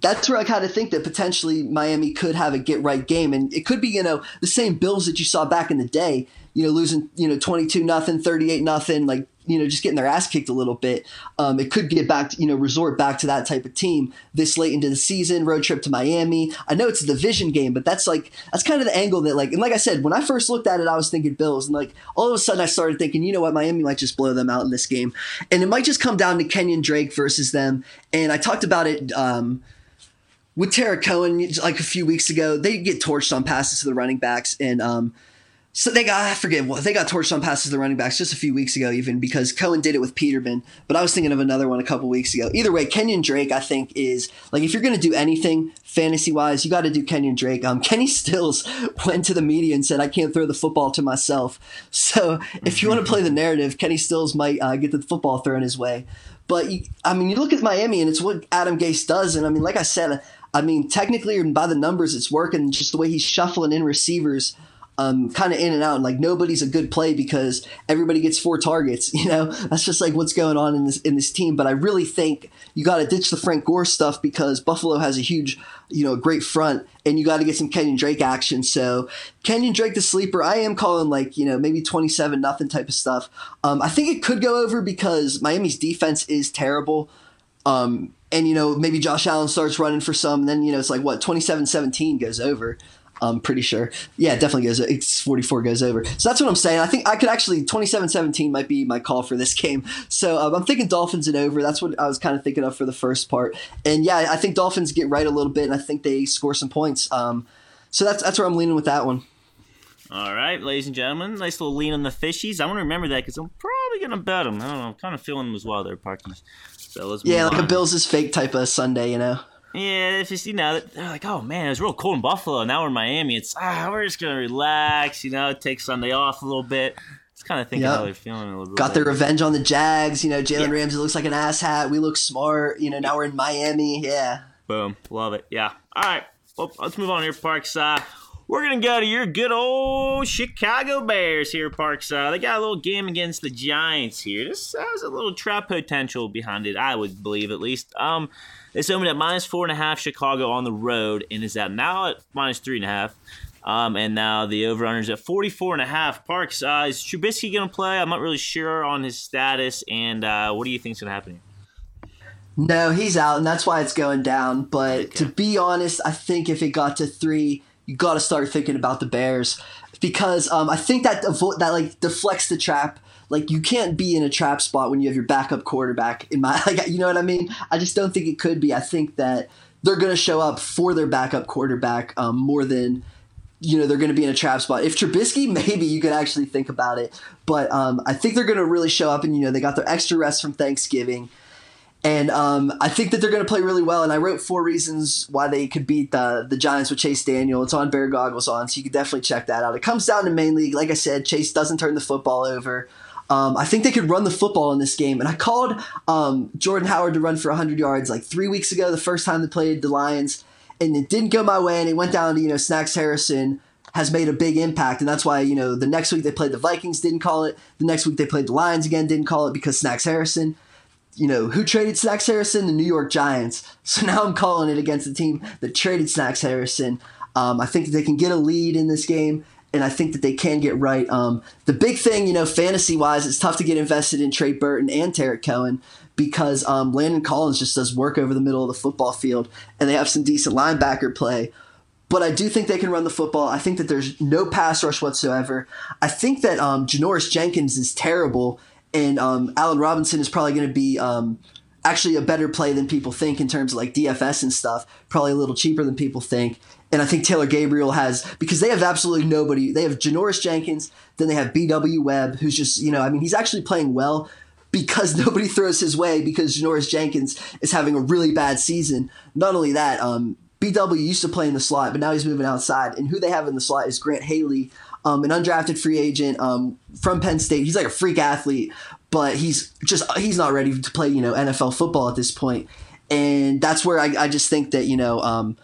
that's where I kind of think that potentially Miami could have a get right game, and it could be you know the same Bills that you saw back in the day, you know losing you know twenty two nothing, thirty eight nothing, like you know just getting their ass kicked a little bit. Um, it could get back to, you know resort back to that type of team this late into the season, road trip to Miami. I know it's a division game, but that's like that's kind of the angle that like and like I said when I first looked at it, I was thinking Bills, and like all of a sudden I started thinking, you know what, Miami might just blow them out in this game, and it might just come down to Kenyan Drake versus them. And I talked about it. Um, with Tarik Cohen, like a few weeks ago, they get torched on passes to the running backs, and um, so they got I forget what they got torched on passes to the running backs just a few weeks ago, even because Cohen did it with Peterman. But I was thinking of another one a couple weeks ago. Either way, Kenyan Drake, I think, is like if you're going to do anything fantasy wise, you got to do Kenyan Drake. Um, Kenny Stills went to the media and said, "I can't throw the football to myself." So if you want to play the narrative, Kenny Stills might uh, get the football thrown his way. But I mean, you look at Miami, and it's what Adam Gase does. And I mean, like I said, I mean, technically, and by the numbers, it's working. Just the way he's shuffling in receivers, um, kind of in and out. And like nobody's a good play because everybody gets four targets. You know, that's just like what's going on in this in this team. But I really think you got to ditch the Frank Gore stuff because Buffalo has a huge, you know, great front, and you got to get some Kenyan Drake action. So Kenyan Drake, the sleeper, I am calling like you know maybe twenty seven nothing type of stuff. Um, I think it could go over because Miami's defense is terrible. Um, and you know maybe Josh Allen starts running for some, and then you know it's like what 27-17 goes over. I'm pretty sure. Yeah, it definitely goes. It's 44 goes over. So that's what I'm saying. I think I could actually 27-17 might be my call for this game. So um, I'm thinking Dolphins and over. That's what I was kind of thinking of for the first part. And yeah, I think Dolphins get right a little bit, and I think they score some points. Um, so that's that's where I'm leaning with that one. All right, ladies and gentlemen, nice little lean on the fishies. I want to remember that because I'm probably gonna bet them. I don't know. I'm kind of feeling them as well. They're parking. So let's yeah, like on. a Bills is fake type of Sunday, you know. Yeah, it's just you know they're like, oh man, it was real cold in Buffalo. Now we're in Miami. It's ah, we're just gonna relax, you know, take Sunday off a little bit. It's kind of thinking yep. how they're feeling a little bit. Got their revenge on the Jags. You know, Jalen yeah. Ramsey looks like an asshat. We look smart. You know, now we're in Miami. Yeah. Boom, love it. Yeah. All right, well, let's move on here, Parks. Uh, we're gonna go to your good old Chicago Bears here, Parks. Uh, they got a little game against the Giants here. This has a little trap potential behind it, I would believe at least. Um, it's opened at minus four and a half Chicago on the road, and is at now at minus three and a half. Um, and now the over is at 44 and a half. Parks, uh, is Trubisky going to play? I'm not really sure on his status. And uh, what do you think's going to happen here? No, he's out, and that's why it's going down. But okay. to be honest, I think if it got to three, you got to start thinking about the Bears because um, I think that that like deflects the trap. Like you can't be in a trap spot when you have your backup quarterback. In my like, you know what I mean? I just don't think it could be. I think that they're going to show up for their backup quarterback um, more than you know they're going to be in a trap spot. If Trubisky, maybe you could actually think about it, but um, I think they're going to really show up. And you know they got their extra rest from Thanksgiving, and um, I think that they're going to play really well. And I wrote four reasons why they could beat the the Giants with Chase Daniel. It's on Bear Goggles on, so you can definitely check that out. It comes down to mainly, like I said, Chase doesn't turn the football over. Um, I think they could run the football in this game. And I called um, Jordan Howard to run for 100 yards like three weeks ago, the first time they played the Lions and it didn't go my way, and it went down to you know Snacks Harrison has made a big impact, and that's why you know the next week they played the Vikings, didn't call it. The next week they played the Lions again, didn't call it because Snacks Harrison. You know who traded Snacks Harrison? The New York Giants. So now I'm calling it against the team that traded Snacks Harrison. Um, I think that they can get a lead in this game, and I think that they can get right. Um, the big thing, you know, fantasy wise, it's tough to get invested in Trey Burton and Tarik Cohen because um, Landon Collins just does work over the middle of the football field, and they have some decent linebacker play. But I do think they can run the football. I think that there's no pass rush whatsoever. I think that um, Janoris Jenkins is terrible, and um, Allen Robinson is probably going to be um, actually a better play than people think in terms of like DFS and stuff. Probably a little cheaper than people think. And I think Taylor Gabriel has because they have absolutely nobody. They have Janoris Jenkins, then they have B.W. Webb, who's just you know I mean he's actually playing well, because nobody throws his way because Janoris Jenkins is having a really bad season. Not only that, um, BW used to play in the slot, but now he's moving outside. And who they have in the slot is Grant Haley, um, an undrafted free agent um, from Penn State. He's like a freak athlete, but he's just he's not ready to play you know NFL football at this point. And that's where I, I just think that you know um,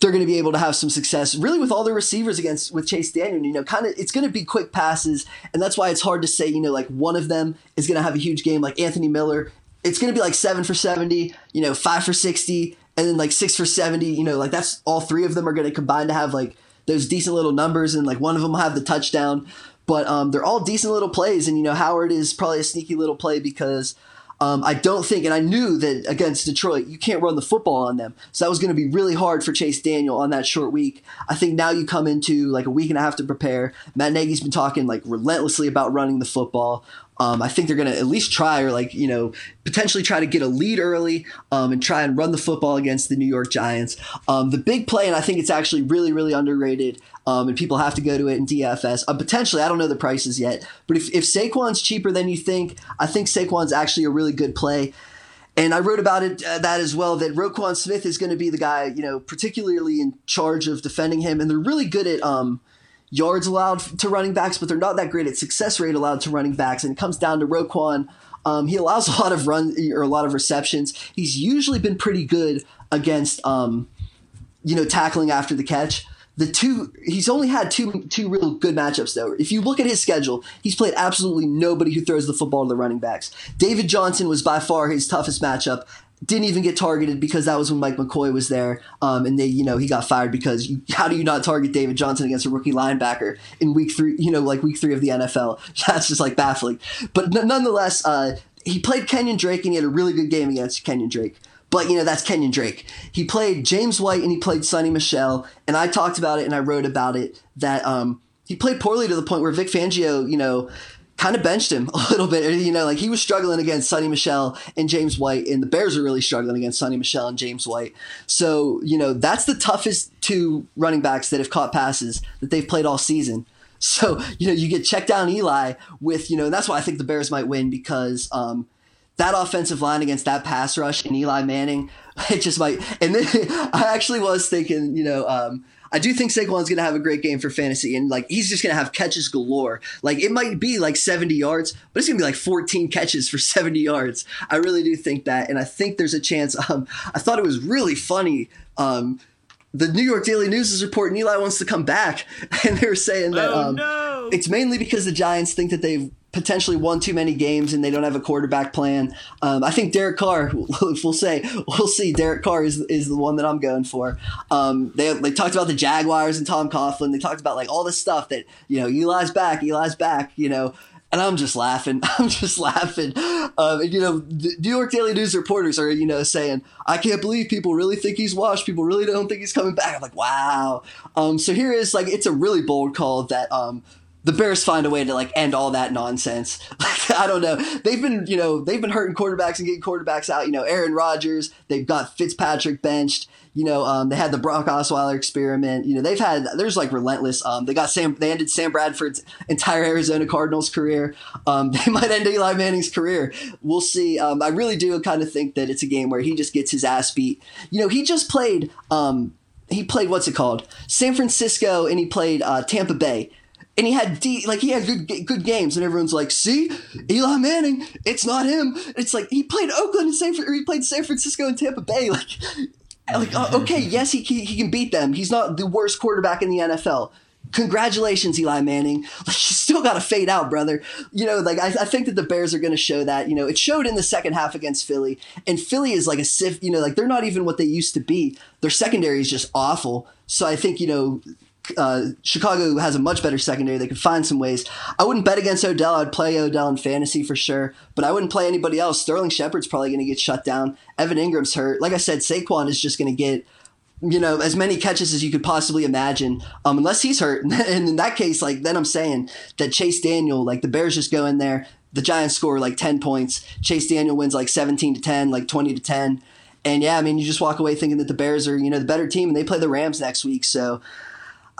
they're going to be able to have some success really with all their receivers against with Chase Daniel. You know, kind of it's going to be quick passes, and that's why it's hard to say. You know, like one of them is going to have a huge game, like Anthony Miller. It's going to be like seven for seventy, you know, five for sixty, and then like six for seventy. You know, like that's all three of them are going to combine to have like those decent little numbers, and like one of them will have the touchdown. But um, they're all decent little plays, and you know Howard is probably a sneaky little play because um, I don't think, and I knew that against Detroit, you can't run the football on them. So that was going to be really hard for Chase Daniel on that short week. I think now you come into like a week and a half to prepare. Matt Nagy's been talking like relentlessly about running the football. Um, I think they're going to at least try or like, you know, potentially try to get a lead early um, and try and run the football against the New York Giants. Um, the big play, and I think it's actually really, really underrated, um, and people have to go to it in DFS. Uh, potentially, I don't know the prices yet, but if, if Saquon's cheaper than you think, I think Saquon's actually a really good play. And I wrote about it uh, that as well that Roquan Smith is going to be the guy, you know, particularly in charge of defending him, and they're really good at um, yards allowed to running backs, but they're not that great at success rate allowed to running backs. And it comes down to Roquan. Um, he allows a lot of run or a lot of receptions. He's usually been pretty good against, um, you know, tackling after the catch. The two he's only had two two real good matchups though. If you look at his schedule, he's played absolutely nobody who throws the football to the running backs. David Johnson was by far his toughest matchup didn't even get targeted because that was when Mike McCoy was there, um, and they, you know, he got fired because you, how do you not target David Johnson against a rookie linebacker in week three? You know, like week three of the NFL. That's just like baffling. But n- nonetheless, uh, he played Kenyan Drake and he had a really good game against Kenyan Drake. But you know that's Kenyan Drake. He played James White and he played Sony Michel, and I talked about it and I wrote about it that um, he played poorly to the point where Vic Fangio, you know, kind of benched him a little bit. You know, like he was struggling against Sony Michel and James White, and the Bears are really struggling against Sony Michel and James White. So, you know, that's the toughest two running backs that have caught passes that they've played all season. So, you know, you get checked down Eli with, you know, that's why I think the Bears might win because um, that offensive line against that pass rush and Eli Manning, it just might. And then I actually was thinking, you know, um, I do think Saquon's going to have a great game for fantasy, and like he's just going to have catches galore. Like it might be like 70 yards, but it's going to be like 14 catches for 70 yards. I really do think that, and I think there's a chance. Um, I thought it was really funny. Um, the New York Daily News is reporting Eli wants to come back, and they're saying that oh, um, no. it's mainly because the Giants think that they've potentially won too many games and they don't have a quarterback plan. Um, I think Derek Carr, we'll say, we'll see. Derek Carr is, is the one that I'm going for. Um, they, they talked about the Jaguars and Tom Coughlin. They talked about like all this stuff that, you know, Eli's back, Eli's back, you know, and I'm just laughing. I'm just laughing. Um, and, you know, New York Daily News reporters are, you know, saying, I can't believe people really think he's washed. People really don't think he's coming back. I'm like, wow. Um, so here is like, it's a really bold call that um, the Bears find a way to like end all that nonsense. Like, I don't know. They've been, you know, they've been hurting quarterbacks and getting quarterbacks out. You know, Aaron Rodgers, they've got Fitzpatrick benched. You know, um, they had the Brock Osweiler experiment. You know, they've had there's like relentless. Um, they got Sam. They ended Sam Bradford's entire Arizona Cardinals career. Um, they might end Eli Manning's career. We'll see. Um, I really do kind of think that it's a game where he just gets his ass beat. You know, he just played. Um, he played what's it called? San Francisco, and he played uh, Tampa Bay and he had D, like he had good good games, and everyone's like, "See, Eli Manning, it's not him." It's like he played Oakland and San, he played San Francisco and Tampa Bay. Like, like uh, okay, yes, he, he he can beat them. He's not the worst quarterback in the NFL. Congratulations, Eli Manning. Like, you still got to fade out, brother. You know, like I, I think that the Bears are going to show that. You know, it showed in the second half against Philly, and Philly is like a sift. You know, like they're not even what they used to be. Their secondary is just awful. So I think you know uh, Chicago has a much better secondary. They could find some ways. I wouldn't bet against Odell. I'd play Odell in fantasy for sure, but I wouldn't play anybody else. Sterling Shepard's probably going to get shut down. Evan Engram's hurt. Like I said, Saquon is just going to get you know as many catches as you could possibly imagine um, unless he's hurt and in that case like then i'm saying that chase daniel like the bears just go in there the giants score like 10 points chase daniel wins like 17 to 10 like 20 to 10 and yeah i mean you just walk away thinking that the bears are you know the better team and they play the rams next week so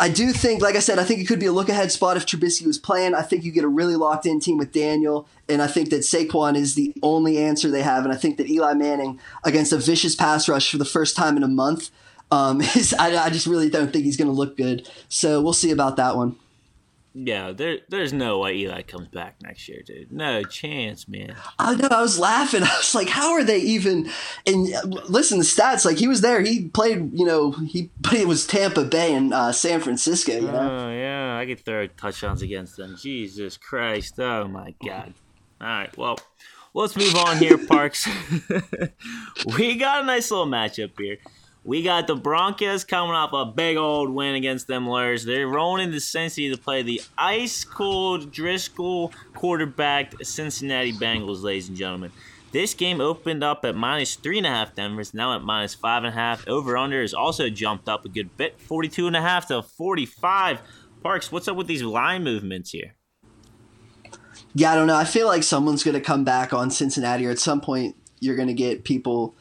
I do think, like I said, I think it could be a look ahead spot if Trubisky was playing. I think you get a really locked in team with Daniel, and I think that Saquon is the only answer they have. And I think that Eli Manning against a vicious pass rush for the first time in a month um, is, I, I just really don't think he's going to look good. So we'll see about that one. Yeah, there, there's no way Eli comes back next year, dude. No chance, man. I know. I was laughing. I was like, how are they even? And listen, the stats. Like he was there. He played. You know, he but it was Tampa Bay and uh, San Francisco. You know. Oh yeah, I could throw touchdowns against them. Jesus Christ! Oh my God! All right, well, let's move on here, Parks. we got a nice little matchup here. We got the Broncos coming off a big old win against them Lurs. They're rolling into Cincy to play the ice cold Driskel quarterbacked Cincinnati Bengals, ladies and gentlemen. This game opened up at minus three and a half Denver's now at minus five and a half. Over under has also jumped up a good bit, 42 and a half to 45. Parks, what's up with these line movements here? Yeah, I don't know. I feel like someone's going to come back on Cincinnati, or at some point, you're going to get people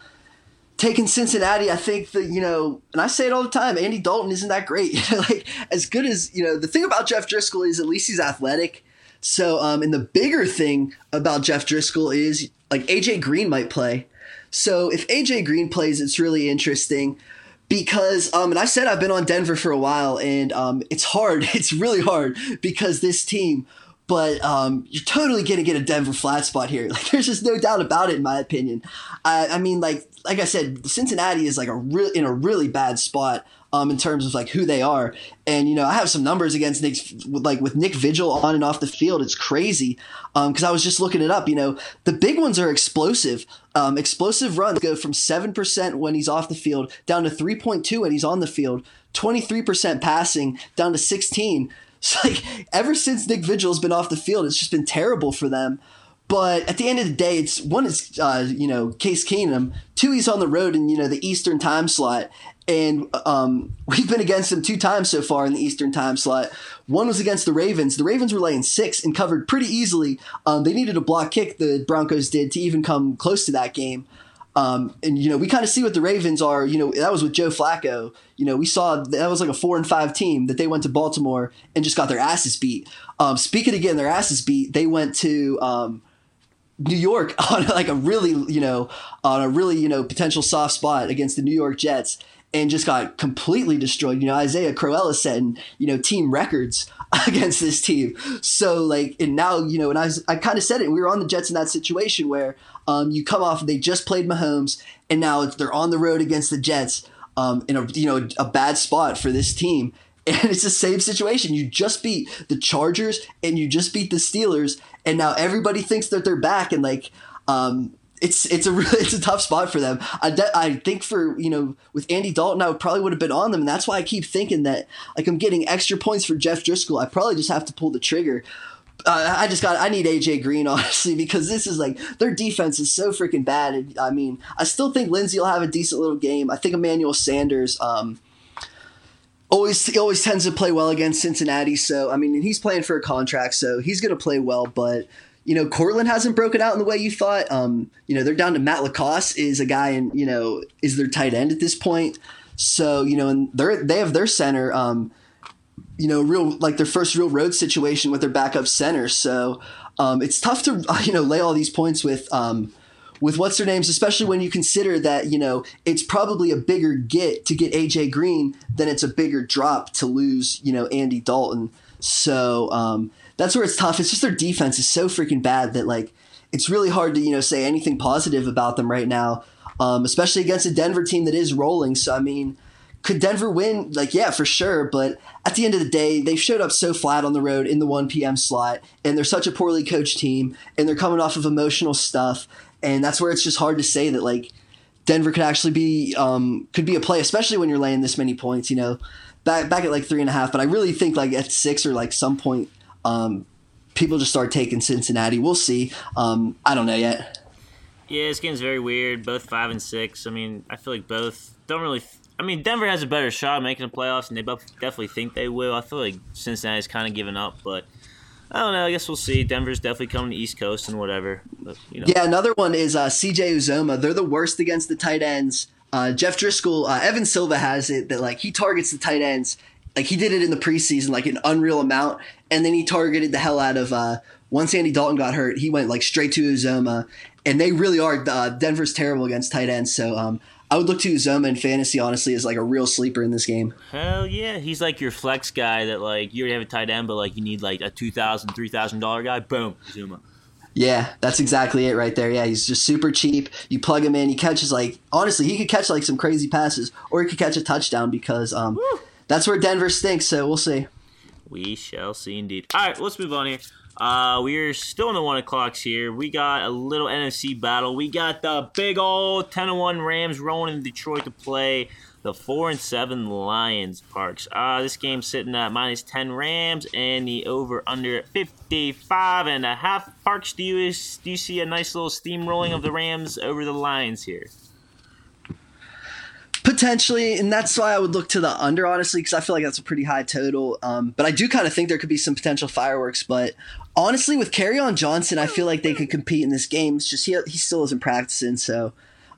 taking Cincinnati, I think that you know, and I say it all the time. Andy Dalton isn't that great. like as good as you know, the thing about Jeff Driskel is at least he's athletic. So, um, and the bigger thing about Jeff Driskel is like AJ Green might play. So if AJ Green plays, it's really interesting because um, and I said I've been on Denver for a while, and um, it's hard. It's really hard because this team but um, you're totally gonna get a Denver flat spot here. Like, there's just no doubt about it, in my opinion. I, I mean, like, like I said, Cincinnati is like a real in a really bad spot um, in terms of like who they are. And you know, I have some numbers against Nick, like with Nick Vigil on and off the field. It's crazy because um, I was just looking it up. You know, the big ones are explosive. Um, explosive runs go from seven percent when he's off the field down to three point two when he's on the field. Twenty three percent passing down to sixteen. So like ever since Nick Vigil's been off the field, it's just been terrible for them. But at the end of the day, it's one is uh, you know Case Keenum, two he's on the road in you know the Eastern time slot, and um, we've been against him two times so far in the Eastern time slot. One was against the Ravens. The Ravens were laying six and covered pretty easily. Um, they needed a block kick. The Broncos did to even come close to that game. Um, and you know, we kind of see what the Ravens are. You know, that was with Joe Flacco. You know, we saw that was like a four and five team that they went to Baltimore and just got their asses beat. Um, speaking getting their asses beat, they went to um, New York on like a really, you know, on a really, you know, potential soft spot against the New York Jets and just got completely destroyed. You know, Isaiah Crowell is setting, you know, team records against this team. So like, and now, you know, and I I kind of said it, we were on the Jets in that situation where um, you come off, they just played Mahomes and now they're on the road against the Jets um, in a, you know, a bad spot for this team. And it's the same situation. You just beat the Chargers and you just beat the Steelers, and now everybody thinks that they're back. And like, um, it's it's a really it's a tough spot for them. I de- I think for you know with Andy Dalton, I would probably would have been on them, and that's why I keep thinking that like I'm getting extra points for Jeff Driskel. I probably just have to pull the trigger. uh, I just got I need AJ Green honestly because this is like their defense is so freaking bad. I mean, I still think Lindsay will have a decent little game. I think Emmanuel Sanders um, always he always tends to play well against Cincinnati. So I mean, he's playing for a contract, so he's going to play well. But you know, Courtland hasn't broken out in the way you thought. Um, you know, they're down to Matt LaCosse is a guy, and you know, is their tight end at this point. So you know, and they're they have their center. Um, you know, real like their first real road situation with their backup center. So um, it's tough to you know lay all these points with um, with what's their names, especially when you consider that you know it's probably a bigger get to get AJ Green than it's a bigger drop to lose you know Andy Dalton. So um, that's where it's tough. It's just their defense is so freaking bad that like it's really hard to you know say anything positive about them right now, um, especially against a Denver team that is rolling. So I mean could Denver win? Like, yeah, for sure. But at the end of the day, they showed up so flat on the road in the 1 p.m. slot, and they're such a poorly coached team, and they're coming off of emotional stuff, and that's where it's just hard to say that like Denver could actually be um, could be a play, especially when you're laying this many points. You know, back back at like three and a half, but I really think like at six or like some point, um, people just start taking Cincinnati. We'll see. Um, I don't know yet. Yeah, this game's very weird. Both five and six. I mean, I feel like both don't really I mean, Denver has a better shot making the playoffs, and they both definitely think they will. I feel like Cincinnati's kind of given up, but I don't know. I guess we'll see. Denver's definitely coming to East Coast and whatever. But, you know. Yeah, another one is uh, C.J. Uzomah. They're the worst against the tight ends. Uh, Jeff Driskel, uh, Evan Silva has it that like he targets the tight ends. Like he did it in the preseason, like an unreal amount, and then he targeted the hell out of. Uh, once Andy Dalton got hurt, he went like straight to Uzomah, and they really are. Uh, Denver's terrible against tight ends, so um, I would look to Uzomah in fantasy honestly as like a real sleeper in this game. Hell yeah, he's like your flex guy that like you already have a tight end, but like you need like a two thousand, three thousand dollar guy. Boom, Uzomah. Yeah, that's exactly it right there. Yeah, he's just super cheap. You plug him in, he catches like honestly, he could catch like some crazy passes, or he could catch a touchdown because um, that's where Denver stinks. So we'll see. We shall see indeed. All right, let's move on here. Uh, we're still in the one o'clocks here. We got a little NFC battle. We got the big old 10 1 Rams rolling in Detroit to play the 4 and 7 Lions Parks. Uh, this game's sitting at minus 10 Rams and the over under 55 and a half. Parks, do you, do you see a nice little steamrolling of the Rams over the Lions here? Potentially, and that's why I would look to the under, honestly, because I feel like that's a pretty high total. Um, but I do kind of think there could be some potential fireworks. But honestly, with Kerryon Johnson, I feel like they could compete in this game. It's just he, he still isn't practicing, so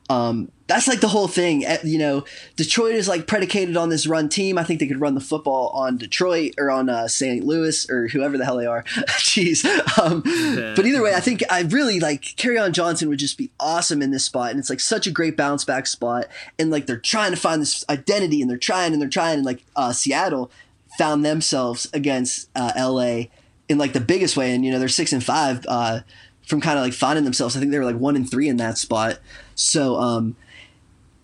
um, that's like the whole thing. Eh, you know, Detroit is like predicated on this run team. I think they could run the football on Detroit or on uh, St. Louis or whoever the hell they are. Jeez. Um, yeah. But either way, I think I really like Kerryon Johnson would just be awesome in this spot. And it's like such a great bounce back spot. And like they're trying to find this identity and they're trying and they're trying. And like uh, Seattle found themselves against uh, LA in like the biggest way. And, you know, they're six and five uh, from kind of like finding themselves. I think they were like one and three in that spot. So, um,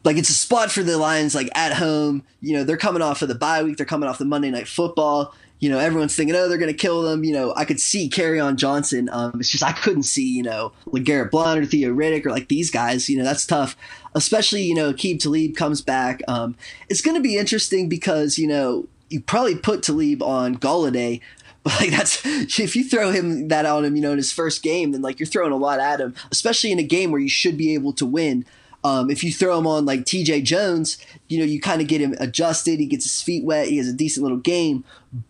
like it's a spot for the Lions, like at home. You know, they're coming off of the bye week. They're coming off the Monday Night Football. You know, everyone's thinking, oh, they're going to kill them. You know, I could see Kerryon Johnson. Um, it's just I couldn't see, you know, LeGarrette Blunt or Theo Riddick or like these guys. You know, that's tough. Especially, you know, Aqib Talib comes back. Um, it's going to be interesting because, you know, you probably put Talib on Golladay, but like that's if you throw him that on him, you know, in his first game, then like you're throwing a lot at him, especially in a game where you should be able to win. Um, if you throw him on like TJ Jones, you know, you kind of get him adjusted. He gets his feet wet. He has a decent little game,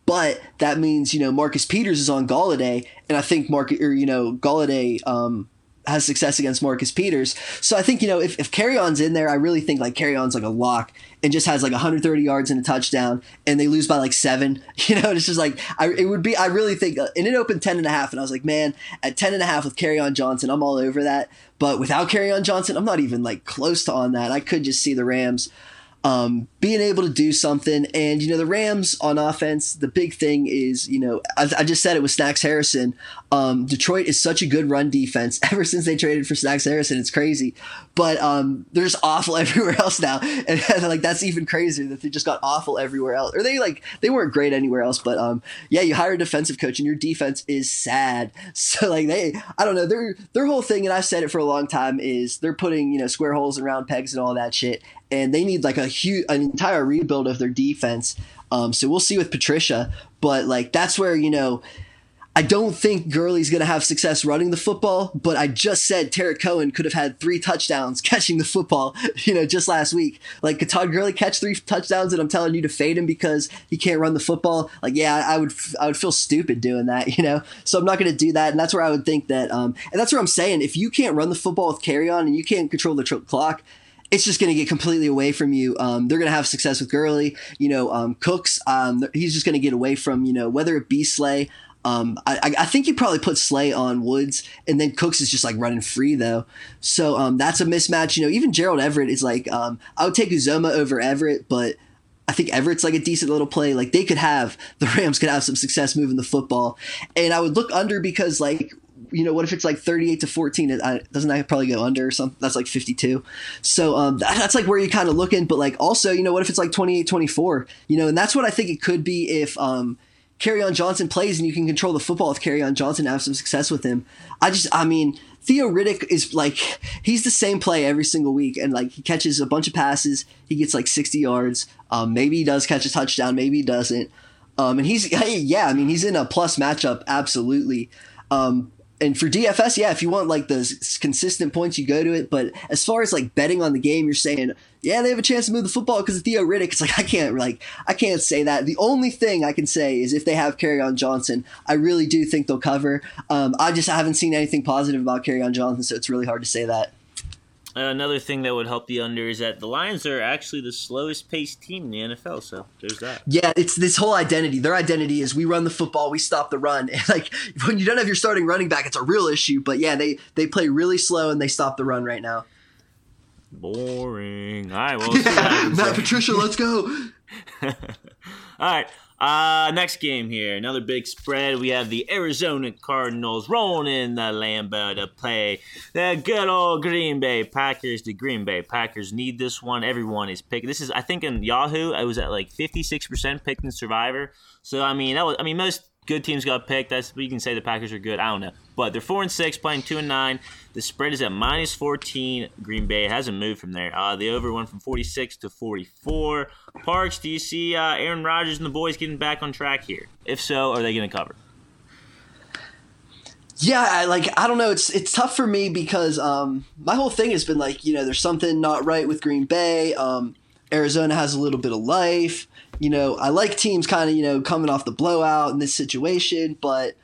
but that means you know Marcus Peters is on Golladay, and I think Mark or you know Golladay um, has success against Marcus Peters. So I think you know if if Kerryon's in there, I really think like Kerryon's like a lock and just has like 130 yards and a touchdown, and they lose by like seven. You know, it's just like I it would be. I really think, uh, and it opened 10 and a half, and I was like, man, at 10 and a half with Kerryon Johnson, I'm all over that. But without Kerryon Johnson, I'm not even like close to on that. I could just see the Rams um, being able to do something. And, you know, the Rams on offense, the big thing is, you know, I, I just said it with Snacks Harrison. Um, Detroit is such a good run defense ever since they traded for Snacks Harrison. It's crazy. But um, they're just awful everywhere else now. And, like, that's even crazier that they just got awful everywhere else. Or they, like, they weren't great anywhere else. But um, yeah, you hire a defensive coach and your defense is sad. So, like, they, I don't know, their, their whole thing, and I've said it for a long time, is they're putting, you know, square holes and round pegs and all that shit and they need like a huge an entire rebuild of their defense. Um, so we'll see with Patricia, but like that's where you know. I don't think Gurley's going to have success running the football, but I just said Tarik Cohen could have had three touchdowns catching the football, you know, just last week. Like, could Todd Gurley catch three touchdowns and I'm telling you to fade him because he can't run the football? Like, yeah, I would, I would feel stupid doing that, you know? So I'm not going to do that. And that's where I would think that, um, and that's where I'm saying if you can't run the football with Kerryon and you can't control the tr- clock, it's just going to get completely away from you. Um, they're going to have success with Gurley. You know, um, Cooks, um, he's just going to get away from, you know, whether it be Slay. Um, I, I, think you probably put Slay on Woods, and then Cooks is just like running free though. So um, that's a mismatch. You know, even Gerald Everett is like um, I would take Uzomah over Everett, but I think Everett's like a decent little play. Like they could have the Rams could have some success moving the football, and I would look under because like you know, what if it's like 38 to 14? It, doesn't that probably go under or something? That's like 52. So um, that's like where you're kind of looking. But like also, you know, what if it's like 28 24? You know, and that's what I think it could be if um, Kerryon Johnson plays and you can control the football with Kerryon Johnson and have some success with him. I just, I mean, Theo Riddick is like, he's the same play every single week. And like, he catches a bunch of passes. He gets like 60 yards. Um, maybe he does catch a touchdown. Maybe he doesn't. Um, and he's, yeah, I mean, he's in a plus matchup. Absolutely. Um, and for DFS, yeah, if you want like those consistent points, you go to it. But as far as like betting on the game, you're saying, yeah, they have a chance to move the football because of Theo Riddick. It's like I can't like I can't say that. The only thing I can say is if they have Kerryon Johnson, I really do think they'll cover. Um, I just I haven't seen anything positive about Kerryon Johnson, so it's really hard to say that. Another thing that would help the under is that the Lions are actually the slowest paced team in the NFL. So there's that. Yeah, it's this whole identity. Their identity is we run the football, we stop the run. And like when you don't have your starting running back, it's a real issue. But yeah, they they play really slow and they stop the run right now. Boring. All right, well, yeah, Matt Patricia, let's go. All right. Uh, next game here, another big spread. We have the Arizona Cardinals rolling in the Lambeau to play the good old Green Bay Packers. The Green Bay Packers need this one. Everyone is picking. This is, I think, in Yahoo, I was at like fifty six percent picked in Survivor. So I mean, that was, I mean, most good teams got picked. That's you can say the Packers are good. I don't know, but they're four and six, playing two and nine. The spread is at minus fourteen. Green Bay it hasn't moved from there. Uh, the over went from forty six to forty four. Parks, do you see uh, Aaron Rodgers and the boys getting back on track here? If so, are they going to cover? Yeah, I, like I don't know. It's it's tough for me because um, my whole thing has been like you know there's something not right with Green Bay. Um, Arizona has a little bit of life you know, I like teams kind of, you know, coming off the blowout in this situation, but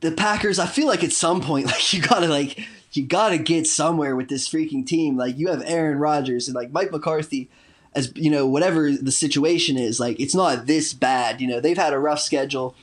the Packers, I feel like at some point, like you gotta like you gotta get somewhere with this freaking team. Like you have Aaron Rodgers and like Mike McCarthy, as you know, whatever the situation is, like it's not this bad. You know, they've had a rough schedule.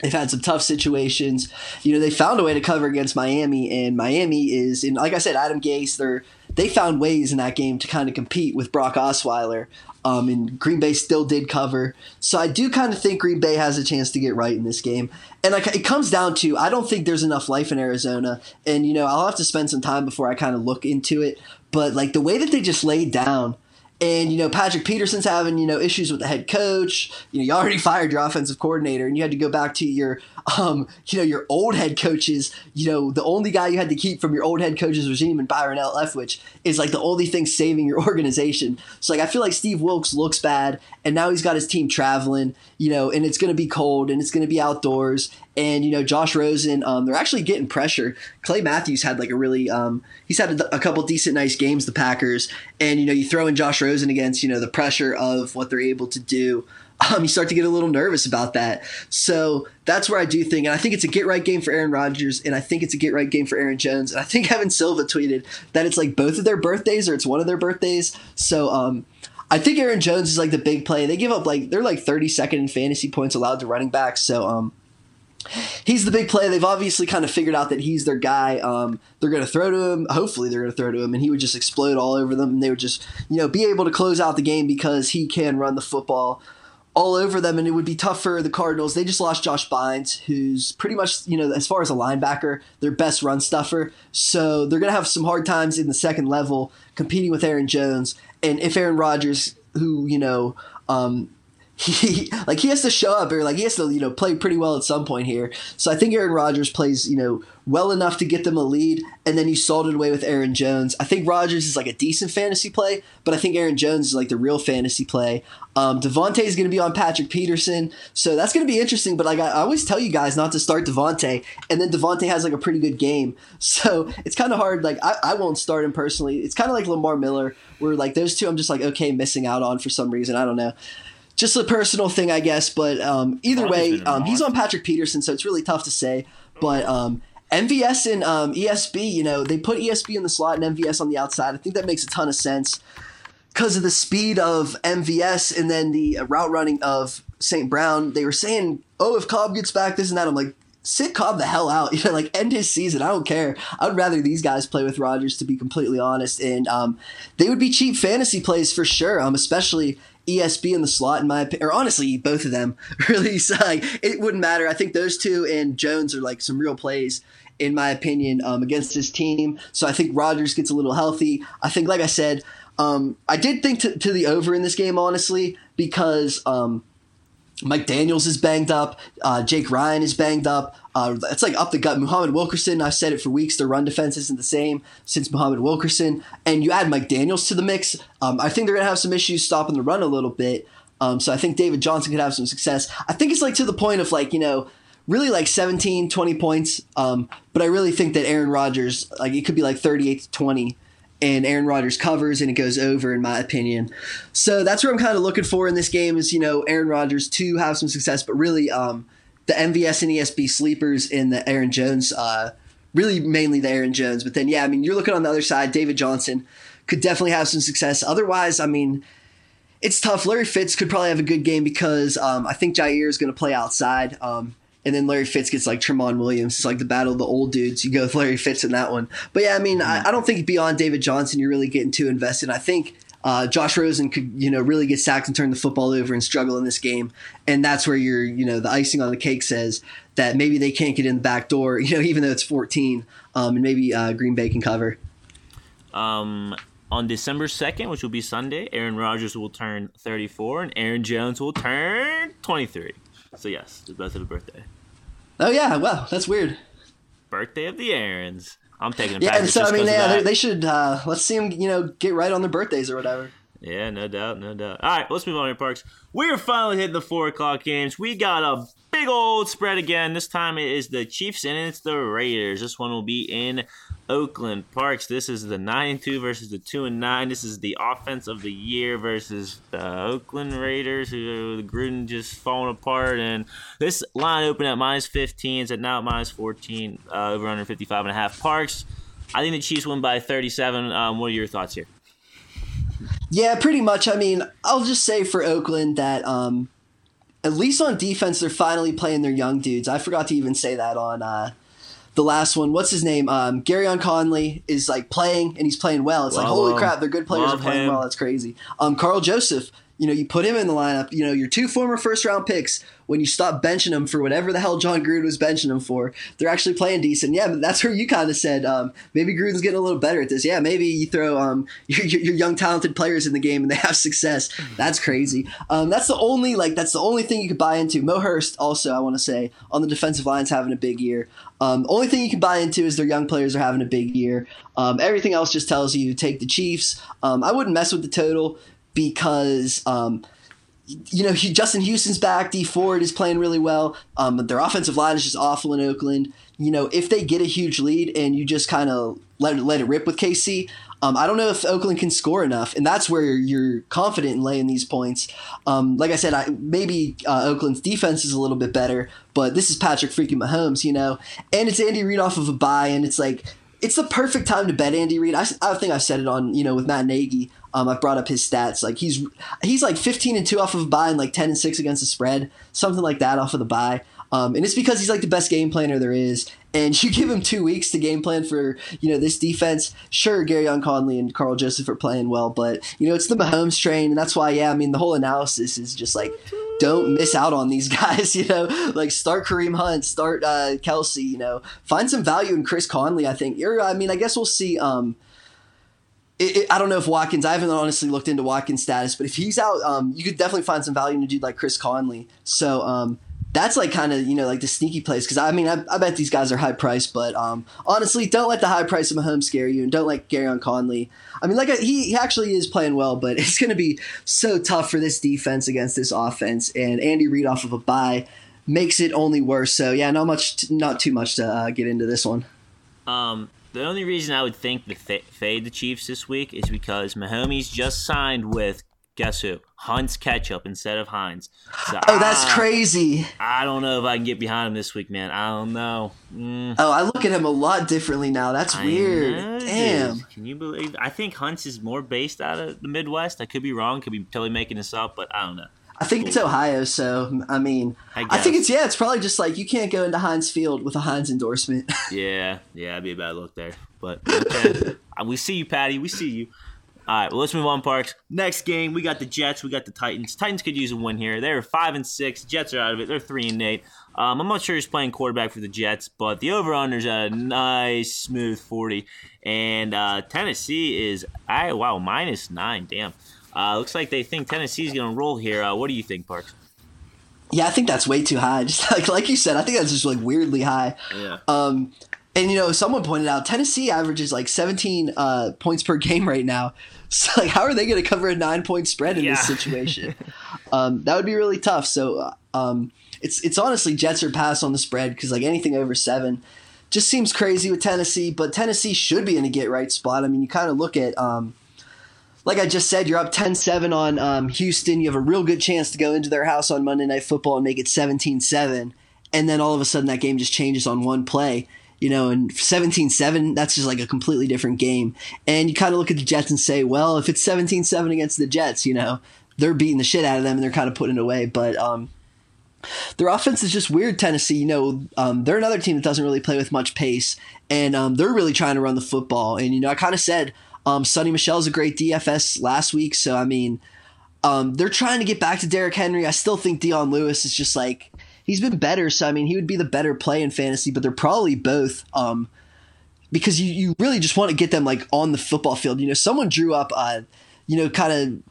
They've had some tough situations. You know, they found a way to cover against Miami, and Miami is, and like I said, Adam Gase, they're they found ways in that game to kind of compete with Brock Osweiler. Um, and Green Bay still did cover. So I do kind of think Green Bay has a chance to get right in this game. And like it comes down to I don't think there's enough life in Arizona. And you know, I'll have to spend some time before I kind of look into it. But like the way that they just laid down and you know Patrick Peterson's having you know issues with the head coach. You know you already fired your offensive coordinator, and you had to go back to your um, you know your old head coaches. You know the only guy you had to keep from your old head coach's regime and Byron L. Leftwich is like the only thing saving your organization. So like I feel like Steve Wilks looks bad, and now he's got his team traveling. You know, and it's going to be cold, and it's going to be outdoors, and you know Josh Rosen, um, they're actually getting pressure. Clay Matthews had like a really, um, he's had a, a, couple decent, nice games. The Packers, and you know you throw in Josh Rosen against you know the pressure of what they're able to do. Um, you start to get a little nervous about that. So that's where I do think, and I think it's a get right game for Aaron Rodgers, and I think it's a get right game for Aaron Jones. And I think Evan Silva tweeted that it's like both of their birthdays or it's one of their birthdays. So um, I think Aaron Jones is like the big play. They give up like they're like 32nd in fantasy points allowed to running backs. So um, he's the big play. They've obviously kind of figured out that he's their guy. Um, they're going to throw to him. Hopefully, they're going to throw to him, and he would just explode all over them, and they would just you know be able to close out the game because he can run the football all over them, and it would be tough for the Cardinals. They just lost Josh Bynes, who's pretty much you know as far as a linebacker, their best run stuffer. So they're going to have some hard times in the second level competing with Aaron Jones, and if Aaron Rodgers, who you know. Um, he like he has to show up or like he has to you know play pretty well at some point here. So I think Aaron Rodgers plays you know well enough to get them a lead, and then you sold it away with Aaron Jones. I think Rodgers is like a decent fantasy play, but I think Aaron Jones is like the real fantasy play. Um, Davante is going to be on Patrick Peterson, so that's going to be interesting. But like I, always tell you guys not to start Davante, and then Davante has like a pretty good game, so it's kind of hard. Like I, I won't start him personally. It's kind of like Lamar Miller, where like those two I'm just like okay missing out on for some reason. I don't know just a personal thing, I guess. But um, either way, um, he's on Patrick Peterson, so it's really tough to say. But um, MVS and um, ESB, you know, they put ESB in the slot and MVS on the outside. I think that makes a ton of sense because of the speed of MVS and then the route running of St. Brown. They were saying, oh, if Cobb gets back, this and that. I'm like, sit Cobb the hell out. You know, like end his season. I don't care. I would rather these guys play with Rodgers, to be completely honest. And um, they would be cheap fantasy plays for sure. Um, especially ESB in the slot, in my opinion, or honestly, both of them really. Like, it wouldn't matter. I think those two and Jones are like some real plays, in my opinion, um, against his team. So I think Rodgers gets a little healthy. I think, like I said, um, I did think to, to, the over in this game, honestly, because um, Mike Daniels is banged up, uh, Jake Ryan is banged up. Uh, it's like up the gut. Muhammad Wilkerson, I've said it for weeks, their run defense isn't the same since Muhammad Wilkerson. And you add Mike Daniels to the mix, um, I think they're going to have some issues stopping the run a little bit. Um, so I think David Johnson could have some success. I think it's like to the point of like, you know, really like 17, 20 points. Um, but I really think that Aaron Rodgers, like it could be like 38 to 20 and Aaron Rodgers covers and it goes over in my opinion. So that's what I'm kind of looking for in this game is, you know, Aaron Rodgers to have some success, but really, um, the MVS and ESB sleepers in the Aaron Jones, uh, really mainly the Aaron Jones. But then, yeah, I mean, you're looking on the other side. David Johnson could definitely have some success. Otherwise, I mean, it's tough. Larry Fitz could probably have a good game because um, I think Jaire is going to play outside. Um, and then Larry Fitz gets like Tramon Williams. It's like the battle of the old dudes. You go with Larry Fitz in that one. But yeah, I mean, I, I don't think beyond David Johnson, you're really getting too invested. I think uh, Josh Rosen could, you know, really get sacked and turn the football over and struggle in this game, and that's where you're, you know, the icing on the cake says that maybe they can't get in the back door, you know, even though it's 14, um, and maybe uh, Green Bay can cover. Um, on December 2nd, which will be Sunday, Aaron Rodgers will turn 34 and Aaron Jones will turn 23. So yes, it's both of the birthday. Oh yeah, wow, that's weird. Birthday of the Aarons. I'm taking it. Yeah, so I mean, yeah, they should. Uh, let's see them, you know, get right on their birthdays or whatever. Yeah, no doubt, no doubt. All right, let's move on here, Parks. We are finally hitting the four o'clock games. We got a big old spread again. This time it is the Chiefs and it's the Raiders. This one will be in Oakland Parks. This is the nine and two versus the two and nine. This is the offense of the year versus the Oakland Raiders, who the Gruden just falling apart. And this line opened at minus 15. It's at now at minus 14, uh, over under 55 and a half. Parks. I think the Chiefs win by 37. Um, what are your thoughts here? Yeah, pretty much. I mean, I'll just say for Oakland that um, at least on defense, they're finally playing their young dudes. I forgot to even say that on uh, the last one. What's his name? Um, Gareon Conley is like playing and he's playing well. It's like holy crap, they're good players are playing him. well. That's crazy. Um, Karl Joseph you know, you put him in the lineup. You know, your two former first round picks, when you stop benching them for whatever the hell Jon Gruden was benching them for, they're actually playing decent. Yeah, but that's where you kind of said um, maybe Gruden's getting a little better at this. Yeah, maybe you throw um, your, your, young talented players in the game and they have success. That's crazy. Um, that's the only like that's the only thing you could buy into. Mo Hurst also, I want to say, on the defensive line's having a big year. Um, only thing you can buy into is their young players are having a big year. Um, everything else just tells you to take the Chiefs. Um, I wouldn't mess with the total because um, you know Justin Houston's back. Dee Ford is playing really well. Um, their offensive line is just awful in Oakland. You know if they get a huge lead and you just kind of let let it rip with KC. Um, I don't know if Oakland can score enough, and that's where you're confident in laying these points. Um, like I said, I, maybe uh, Oakland's defense is a little bit better, but this is Patrick freaking Mahomes, you know, and it's Andy Reid off of a bye, and it's like it's the perfect time to bet Andy Reid. I, I think I've said it on you know with Matt Nagy. Um, I've brought up his stats. Like he's he's like 15 and two off of a bye and like 10 and six against the spread, something like that off of the bye. Um, and it's because he's like the best game planner there is. And you give him two weeks to game plan for you know this defense. Sure, Gareon Conley and Karl Joseph are playing well, but you know it's the Mahomes train, and that's why yeah. I mean the whole analysis is just like don't miss out on these guys. You know, like start Kareem Hunt, start uh, Kelce. You know, find some value in Chris Conley. I think. Or, I mean, I guess we'll see. Um, it, it, I don't know if Watkins. I haven't honestly looked into Watkins' status, but if he's out, um, you could definitely find some value in a dude like Chris Conley. So um, that's like kind of you know like the sneaky place because I mean I, I, bet these guys are high priced, but um, honestly, don't let the high price of Mahomes scare you, and don't let Gareon Conley. I mean, like he, he actually is playing well, but it's going to be so tough for this defense against this offense, and Andy Reid off of a bye makes it only worse. So yeah, not much, not too much to uh, get into this one. Um, the only reason I would think to fade the Chiefs this week is because Mahomes just signed with guess who? Hunt's Ketchup instead of Heinz. So oh, that's I, crazy. I don't know if I can get behind him this week, man. I don't know. Mm. Oh, I look at him a lot differently now. That's I weird. Know, Damn. Dude. Can you believe? I think Hunt's is more based out of the Midwest. I could be wrong. Could be totally making this up, but I don't know. I think it's Ohio, so I mean, I, I, think it's yeah, it's probably just like you can't go into Heinz Field with a Heinz endorsement. yeah, yeah, that'd be a bad look there. But okay. We see you, Patty. We see you. All right, well, let's move on, Parks. Next game, we got the Jets. We got the Titans. Titans could use a win here. They're five and six. Jets are out of it. They're three and eight. Um, I'm not sure who's playing quarterback for the Jets, but the over/under's a nice smooth forty, and uh, Tennessee is I wow minus nine. Damn. Uh, looks like they think Tennessee's going to roll here. Uh, what do you think, Parks? Yeah, I think that's way too high. Just like like you said, I think that's just like weirdly high. Yeah. Um, and you know, someone pointed out Tennessee averages like 17 uh, points per game right now. So like, how are they going to cover a nine point spread in yeah. this situation? um, that would be really tough. So uh, um, it's it's honestly Jets or pass on the spread because like anything over seven just seems crazy with Tennessee. But Tennessee should be in a get right spot. I mean, you kind of look at um, like I just said, you're up 10 7 on um, Houston. You have a real good chance to go into their house on Monday Night Football and make it 17 7. And then all of a sudden, that game just changes on one play. You know, and 17 7, that's just like a completely different game. And you kind of look at the Jets and say, well, if it's 17 7 against the Jets, you know, they're beating the shit out of them and they're kind of putting it away. But, um, their offense is just weird. Tennessee, you know, um, they're another team that doesn't really play with much pace, and um, they're really trying to run the football. And you know, I kind of said um, Sony Michel's a great DFS last week, so I mean, um, they're trying to get back to Derrick Henry. I still think Dion Lewis is just like he's been better, so I mean, he would be the better play in fantasy, but they're probably both. Um, because you, you really just want to get them like on the football field. You know, someone drew up, uh, you know, kind of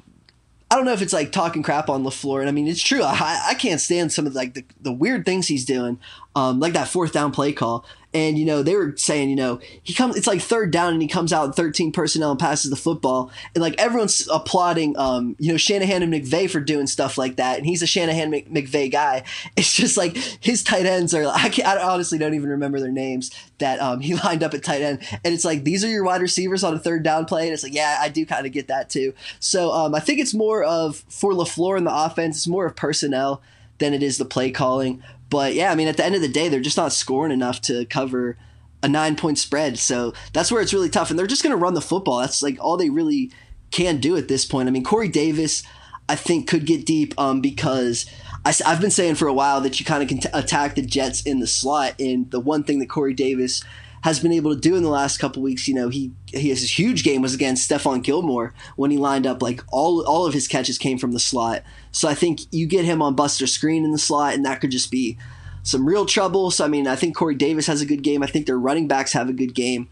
I don't know if it's like talking crap on LaFleur. And I mean, it's true. I, I can't stand some of the, like the, the weird things he's doing, um, like that fourth down play call. And you know they were saying, you know, he comes. It's like third down, and he comes out 13 personnel and passes the football, and like everyone's applauding, um, you know, Shanahan and McVay for doing stuff like that, and he's a Shanahan McVay guy. It's just like his tight ends are. I, I honestly don't even remember their names that um, he lined up at tight end, and it's like these are your wide receivers on a third down play, and it's like yeah, I do kind of get that too. So um, I think it's more of for LaFleur in the offense, it's more of personnel than it is the play calling. But yeah, I mean, at the end of the day, they're just not scoring enough to cover a nine point spread. So that's where it's really tough. And they're just going to run the football. That's like all they really can do at this point. I mean, Corey Davis, I think, could get deep um, because I, have been saying for a while that you kind of can t- attack the Jets in the slot. And the one thing that Corey Davis has been able to do in the last couple weeks. You know, he he has his huge game was against Stephon Gilmore when he lined up like all all of his catches came from the slot. So I think you get him on Buster Screen in the slot, and that could just be some real trouble. So I mean, I think Corey Davis has a good game. I think their running backs have a good game.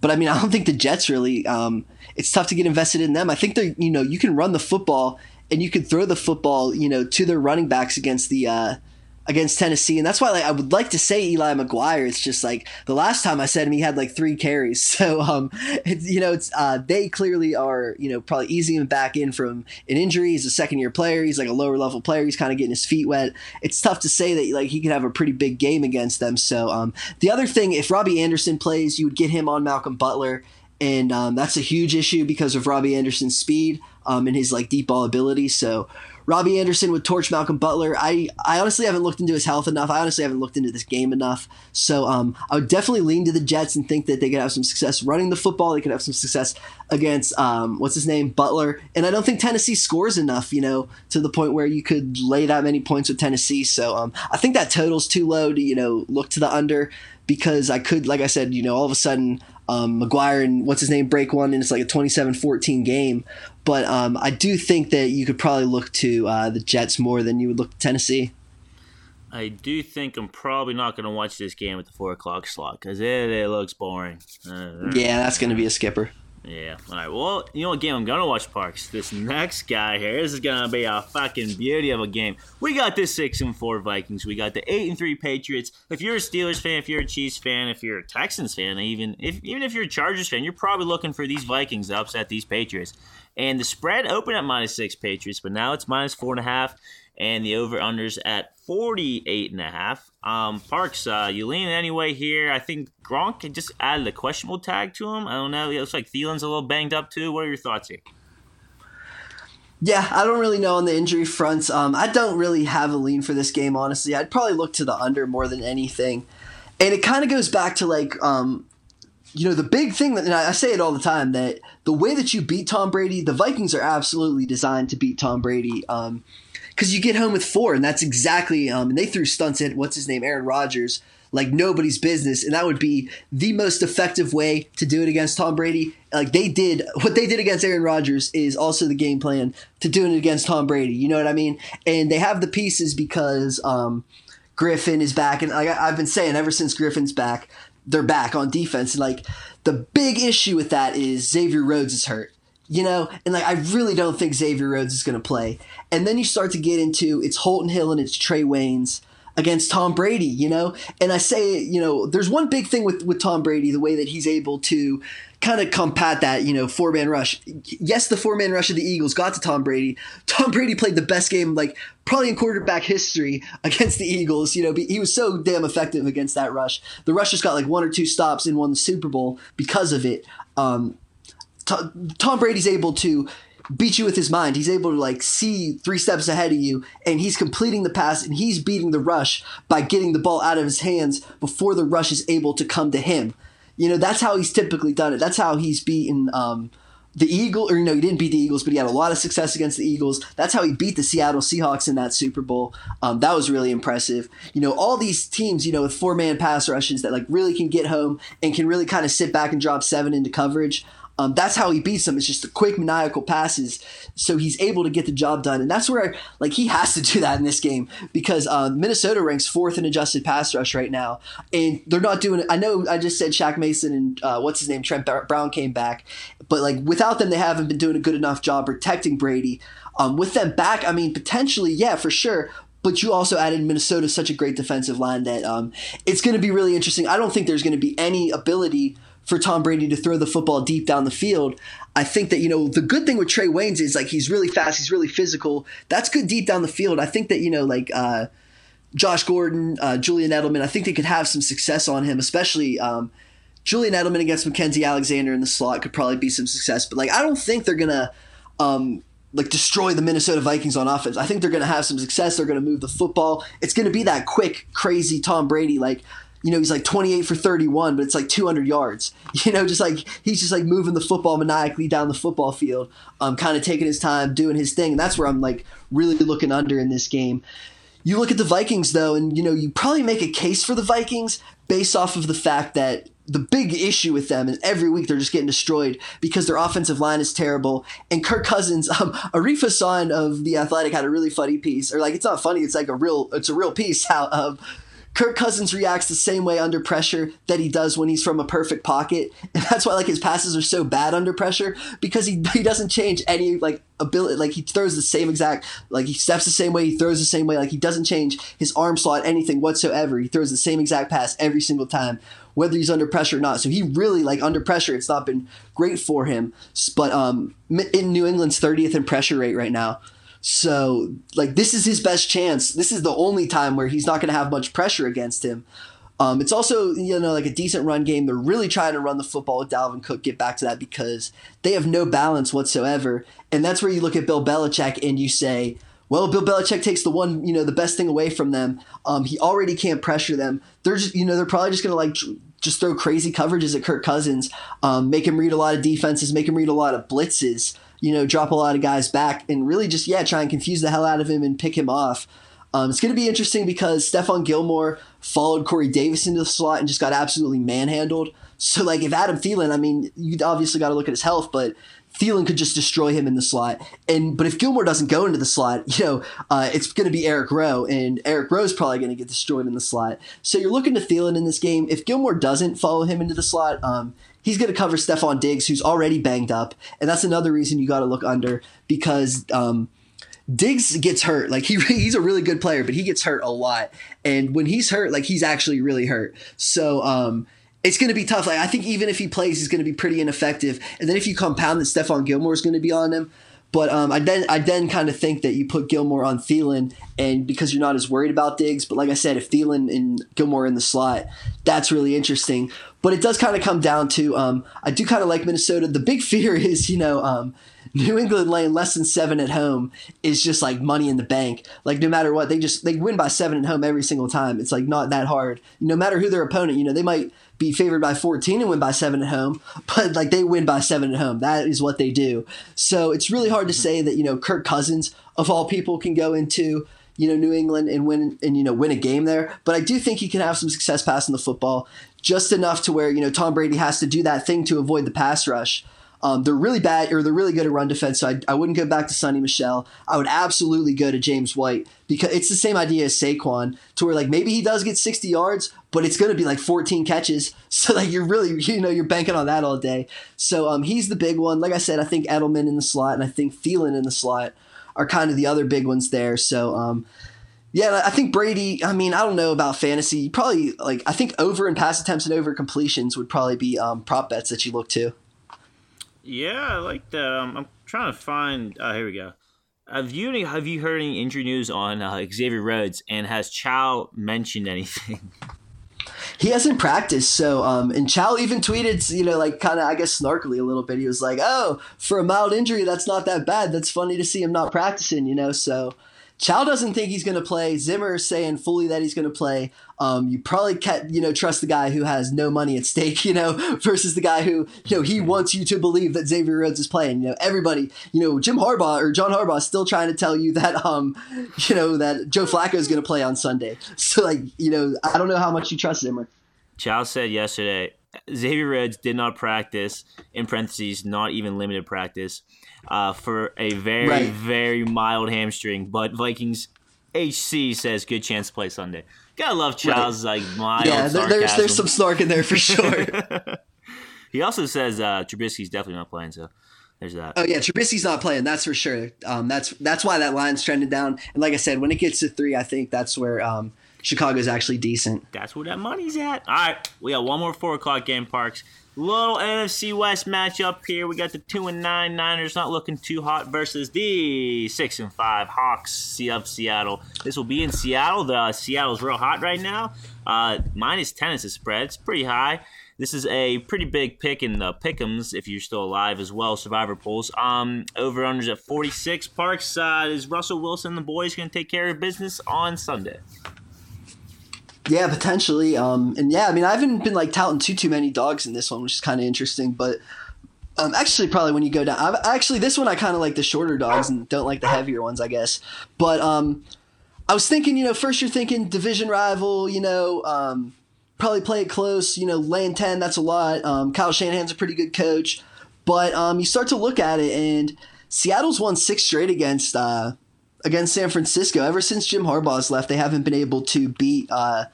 But I mean, I don't think the Jets really. Um, it's tough to get invested in them. I think they, you know, you can run the football and you can throw the football, you know, to their running backs against the uh, against Tennessee, and that's why like I would like to say Eli McGuire. It's just like the last time I said him, he had like three carries. So um, you know, it's uh, they clearly are you know probably easing him back in from an injury. He's a second year player. He's like a lower level player. He's kind of getting his feet wet. It's tough to say that like he could have a pretty big game against them. So um, the other thing, if Robbie Anderson plays, you would get him on Malcolm Butler. And um, that's a huge issue because of Robbie Anderson's speed um, and his like deep ball ability. So Robbie Anderson would torch Malcolm Butler. I, I honestly haven't looked into his health enough. I honestly haven't looked into this game enough. So um, I would definitely lean to the Jets and think that they could have some success running the football. They could have some success against um, what's his name Butler. And I don't think Tennessee scores enough, you know, to the point where you could lay that many points with Tennessee. So um, I think that total's too low to you know look to the under because I could, like I said, you know, all of a sudden um, McGuire and what's his name break one, and it's like a 27-14 game. But um, I do think that you could probably look to uh, the Jets more than you would look to Tennessee. I do think I'm probably not going to watch this game at the four o'clock slot because it, it looks boring. Uh, yeah, that's going to be a skipper. Yeah. All right. Well, you know what game I'm gonna watch, Parks? This next guy here. This is gonna be a fucking beauty of a game. We got the six and four Vikings. We got the eight and three Patriots. If you're a Steelers fan, if you're a Chiefs fan, if you're a Texans fan, even if even if you're a Chargers fan, you're probably looking for these Vikings to upset these Patriots. And the spread opened at minus six Patriots, but now it's minus four and a half and the over unders at 48 and a half. Um, Parks, uh, you lean anyway here. I think Gronk can just added a questionable tag to him. I don't know. It looks like Thielen's a little banged up too. What are your thoughts here? Yeah, I don't really know on the injury fronts. Um, I don't really have a lean for this game, honestly. I'd probably look to the under more than anything. And it kind of goes back to like, um, you know, the big thing that, and I say it all the time, that the way that you beat Tom Brady, the Vikings are absolutely designed to beat Tom Brady. Um, because you get home with four, and that's exactly. Um, and they threw stunts at what's his name, Aaron Rodgers, like nobody's business, and that would be the most effective way to do it against Tom Brady. Like they did, what they did against Aaron Rodgers is also the game plan to doing it against Tom Brady. You know what I mean? And they have the pieces because um, Griffen is back, and like I've been saying ever since Griffen's back, they're back on defense. And like the big issue with that is Xavier Rhodes is hurt you know, and like I really don't think Xavier Rhodes is going to play. And then you start to get into it's Holton Hill and it's Trae Waynes against Tom Brady, you know? And I say, you know, there's one big thing with with Tom Brady, the way that he's able to kind of combat that, you know, four man rush. Yes, the four man rush of the Eagles got to Tom Brady. Tom Brady played the best game, like probably in quarterback history against the Eagles. You know, he was so damn effective against that rush. The rush just got like one or two stops and won the Super Bowl because of it. Um, Tom Brady's able to beat you with his mind. He's able to like see three steps ahead of you, and he's completing the pass and he's beating the rush by getting the ball out of his hands before the rush is able to come to him. You know, that's how he's typically done it. That's how he's beaten um, the Eagle, or you know, he didn't beat the Eagles, but he had a lot of success against the Eagles. That's how he beat the Seattle Seahawks in that Super Bowl. Um, that was really impressive. You know, all these teams, you know, with four man pass rushes that like really can get home and can really kind of sit back and drop seven into coverage. Um, that's how he beats them. It's just the quick, maniacal passes, so he's able to get the job done. And that's where, like, he has to do that in this game because uh, Minnesota ranks fourth in adjusted pass rush right now, and they're not doing it. I know I just said Shaq Mason and uh, what's his name, Trent Brown came back, but like without them, they haven't been doing a good enough job protecting Brady. Um, with them back, I mean, potentially, yeah, for sure but you also added Minnesota such a great defensive line that um, it's going to be really interesting. I don't think there's going to be any ability for Tom Brady to throw the football deep down the field. I think that, you know, the good thing with Trae Waynes is like he's really fast, he's really physical. That's good deep down the field. I think that, you know, like uh, Josh Gordon, uh, Julian Edelman, I think they could have some success on him, especially um, Julian Edelman against Mackensie Alexander in the slot could probably be some success. But like, I don't think they're going to. Um, like destroy the Minnesota Vikings on offense. I think they're going to have some success. They're going to move the football. It's going to be that quick, crazy Tom Brady. Like you know, he's like 28 for 31, but it's like 200 yards. You know, just like he's just like moving the football maniacally down the football field, um, kind of taking his time, doing his thing. And that's where I'm like really looking under in this game. You look at the Vikings though, and you know, you probably make a case for the Vikings based off of the fact that the big issue with them is every week they're just getting destroyed because their offensive line is terrible. And Kirk Cousins, um, Arif Hasan of the Athletic had a really funny piece, or like it's not funny, it's like a real, it's a real piece how um, Kirk Cousins reacts the same way under pressure that he does when he's from a perfect pocket, and that's why like his passes are so bad under pressure because he he doesn't change any like ability like he throws the same exact like he steps the same way he throws the same way like he doesn't change his arm slot anything whatsoever. He throws the same exact pass every single time whether he's under pressure or not. So he really like under pressure it's not been great for him. But um in New England's 30th in pressure rate right now so, like, this is his best chance. This is the only time where he's not going to have much pressure against him. Um, it's also, you know, like a decent run game. They're really trying to run the football with Dalvin Cook. Get back to that because they have no balance whatsoever. And that's where you look at Bill Belichick and you say, well, Bill Belichick takes the one, you know, the best thing away from them. Um, he already can't pressure them. They're just, you know, they're probably just going to like just throw crazy coverages at Kirk Cousins, um, make him read a lot of defenses, make him read a lot of blitzes you know, drop a lot of guys back and really just, yeah, try and confuse the hell out of him and pick him off. Um, it's going to be interesting because Stephon Gilmore followed Corey Davis into the slot and just got absolutely manhandled. So, like, if Adam Thielen, I mean, you obviously got to look at his health, but Thielen could just destroy him in the slot. And but if Gilmore doesn't go into the slot, you know, uh, it's going to be Eric Rowe, and Eric Rowe's probably going to get destroyed in the slot. So you're looking to Thielen in this game. If Gilmore doesn't follow him into the slot, um, he's going to cover Stefon Diggs, who's already banged up, and that's another reason you got to look under because um, Diggs gets hurt. Like he he's a really good player, but he gets hurt a lot, and when he's hurt, like he's actually really hurt. So um, it's going to be tough. Like I think even if he plays, he's going to be pretty ineffective. And then if you compound that Stephon Gilmore is going to be on him, but um, I then I then kind of think that you put Gilmore on Thielen, and because you're not as worried about Diggs. But like I said, if Thielen and Gilmore in the slot, that's really interesting. But it does kind of come down to um, I do kind of like Minnesota. The big fear is you know um, New England laying less than seven at home is just like money in the bank. Like no matter what, they just they win by seven at home every single time. It's like not that hard. No matter who their opponent, you know they might be favored by 14 and win by seven at home, but like they win by seven at home. That is what they do. So it's really hard to mm-hmm. say that, you know, Kirk Cousins of all people can go into, you know, New England and win and, you know, win a game there. But I do think he can have some success passing the football just enough to where, you know, Tom Brady has to do that thing to avoid the pass rush. Um, they're really bad, or they're really good at run defense. So I, I wouldn't go back to Sony Michel. I would absolutely go to James White because it's the same idea as Saquon, to where like maybe he does get 60 yards, but it's going to be like 14 catches. So like you're really you know you're banking on that all day. So um, he's the big one. Like I said, I think Edelman in the slot and I think Thielen in the slot are kind of the other big ones there. So um, yeah, I think Brady. I mean, I don't know about fantasy. Probably like I think over and pass attempts and over completions would probably be um, prop bets that you look to. Yeah, I like that. Um, I'm trying to find. Uh, here we go. Have you any, have you heard any injury news on uh, Xavier Rhodes? And has Chow mentioned anything? He hasn't practiced, so um, and Chow even tweeted, you know, like kind of I guess snarkily a little bit. He was like, "Oh, for a mild injury, that's not that bad. That's funny to see him not practicing," you know. So Chow doesn't think he's going to play. Zimmer is saying fully that he's going to play. Um, you probably can't, you know, trust the guy who has no money at stake, you know, versus the guy who, you know, he wants you to believe that Xavier Rhodes is playing. You know, everybody, you know, Jim Harbaugh or John Harbaugh is still trying to tell you that, um, you know, that Joe Flacco is going to play on Sunday. So, like, you know, I don't know how much you trust Zimmer. Chow said yesterday Xavier Rhodes did not practice, in parentheses, not even limited practice, uh, for a very, right. very mild hamstring. But Vikings HC says good chance to play Sunday. Gotta love Chow's right. like mild. Yeah, there, there's there's some snark in there for sure. he also says uh, Trubisky's definitely not playing, so there's that. Oh yeah, Trubisky's not playing. That's for sure. Um, that's that's why that line's trending down. And like I said, when it gets to three, I think that's where um, Chicago's actually decent. That's where that money's at. All right, we got one more four o'clock game, Parks. Little NFC West matchup here. We got the two and nine Niners not looking too hot versus the six and five Hawks of Seattle. This will be in Seattle. The Seattle's real hot right now. Uh, minus ten is the spread. It's pretty high. This is a pretty big pick in the pickums if you're still alive as well. Survivor pools. Um, over unders at 46. Parks uh, is Russell Wilson. The boys going to take care of business on Sunday. Yeah, potentially. Um, and yeah, I mean, I haven't been like touting too too many dogs in this one, which is kind of interesting. But um, actually, probably when you go down, I've, actually this one I kind of like the shorter dogs and don't like the heavier ones, I guess. But um, I was thinking, you know, first you're thinking division rival, you know, um, probably play it close, you know, laying ten. That's a lot. Um, Kyle Shanahan's a pretty good coach, but um, you start to look at it, and Seattle's won six straight against. Uh, against San Francisco. Ever since Jim Harbaugh's left, they haven't been able to beat uh,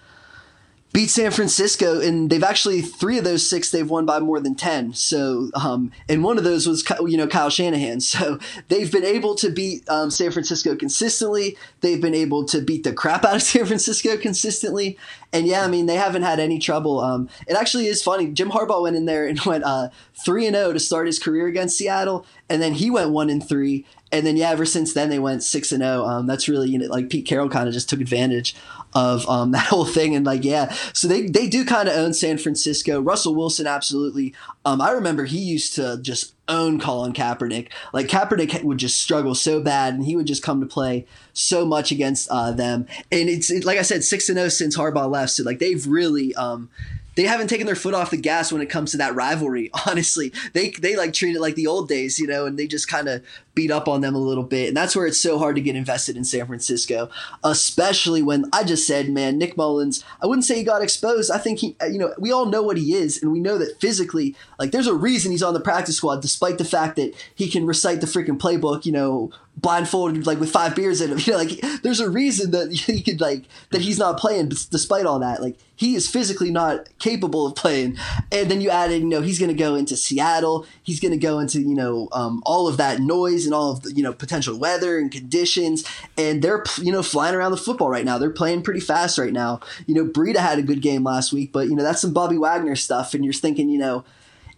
beat San Francisco, and they've actually three of those six they've won by more than ten. So, um, and one of those was you know Kyle Shanahan. So they've been able to beat um, San Francisco consistently. They've been able to beat the crap out of San Francisco consistently. And yeah, I mean they haven't had any trouble. Um, it actually is funny. Jim Harbaugh went in there and went uh, three and zero oh to start his career against Seattle, and then he went one and three. And then yeah, ever since then they went six and zero. Oh. Um, that's really you know like Pete Carroll kind of just took advantage of um, that whole thing. And like, yeah, so they, they do kind of own San Francisco. Russell Wilson, absolutely. Um, I remember he used to just own Colin Kaepernick. Like Kaepernick would just struggle so bad, and he would just come to play so much against uh, them. And it's it, like I said, six and zero oh since Harbaugh left. So like they've really. Um, they haven't taken their foot off the gas when it comes to that rivalry. Honestly, they they like treat it like the old days, you know, and they just kind of beat up on them a little bit. And that's where it's so hard to get invested in San Francisco, especially when I just said, man, Nick Mullens, I wouldn't say he got exposed. I think he, you know, we all know what he is. And we know that physically, like, there's a reason he's on the practice squad, despite the fact that he can recite the freaking playbook, you know, blindfolded like with five beers in him. You know, like there's a reason that he could like that he's not playing despite all that. Like he is physically not capable of playing. And then you added, you know, he's going to go into Seattle. He's going to go into you know um, all of that noise and all of the you know potential weather and conditions. And they're you know flying around the football right now. They're playing pretty fast right now. You know, Breida had a good game last week, but you know that's some Bobby Wagner stuff. And you're thinking, you know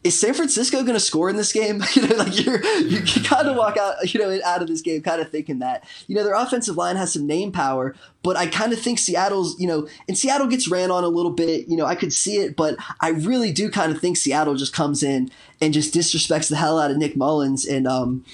is San Francisco going to score in this game? you know, like you're you kind of walk out, you know, out of this game kind of thinking that you know their offensive line has some name power, but I kind of think Seattle's, you know, and Seattle gets ran on a little bit. You know, I could see it, but I really do kind of think Seattle just comes in and just disrespects the hell out of Nick Mullens and um.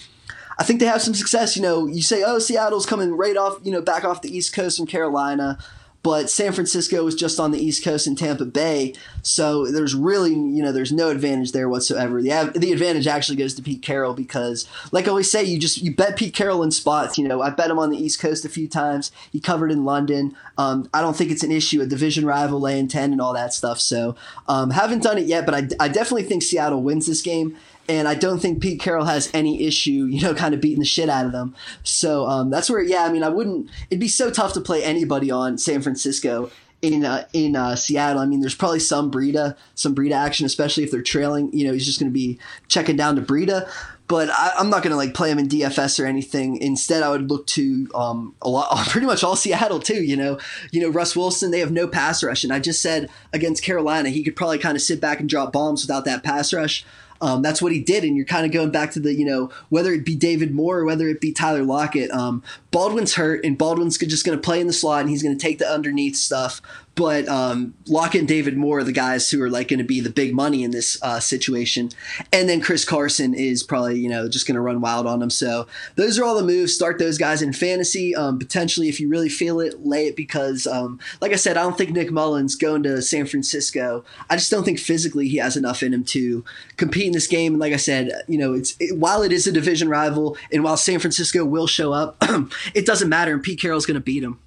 I think they have some success. You know, you say, oh, Seattle's coming right off, you know, back off the East Coast from Carolina but San Francisco is just on the East Coast in Tampa Bay, so there's really you know there's no advantage there whatsoever. The the advantage actually goes to Pete Carroll because, like I always say, you just you bet Pete Carroll in spots. You know, I bet him on the East Coast a few times. He covered in London. Um, I don't think it's an issue. A division rival laying ten and all that stuff. So um, haven't done it yet, but I, I definitely think Seattle wins this game and I don't think Pete Carroll has any issue, you know, kind of beating the shit out of them. So um, that's where, yeah, I mean, I wouldn't. It'd be so tough to play anybody on San Francisco in uh, in uh, Seattle. I mean, there's probably some Breida, some Breida action, especially if they're trailing. You know, he's just going to be checking down to Breida. But I, am not going to like play him in DFS or anything. Instead, I would look to um, a lot, pretty much all Seattle too. You know, you know Russ Wilson. They have no pass rush, and I just said against Carolina, he could probably kind of sit back and drop bombs without that pass rush. Um, that's what he did, and you're kind of going back to the you know whether it be David Moore or whether it be Tyler Lockett. Um, Baldwin's hurt, and Baldwin's just going to play in the slot, and he's going to take the underneath stuff. But um, Lockett and David Moore are the guys who are like going to be the big money in this uh, situation, and then Chris Carson is probably you know just going to run wild on them. So those are all the moves. Start those guys in fantasy. Um, potentially, if you really feel it, lay it because, um, like I said, I don't think Nick Mullens going to San Francisco. I just don't think physically he has enough in him to compete in this game. And like I said, you know, it's it, while it is a division rival, and while San Francisco will show up, it doesn't matter, and Pete Carroll's going to beat him.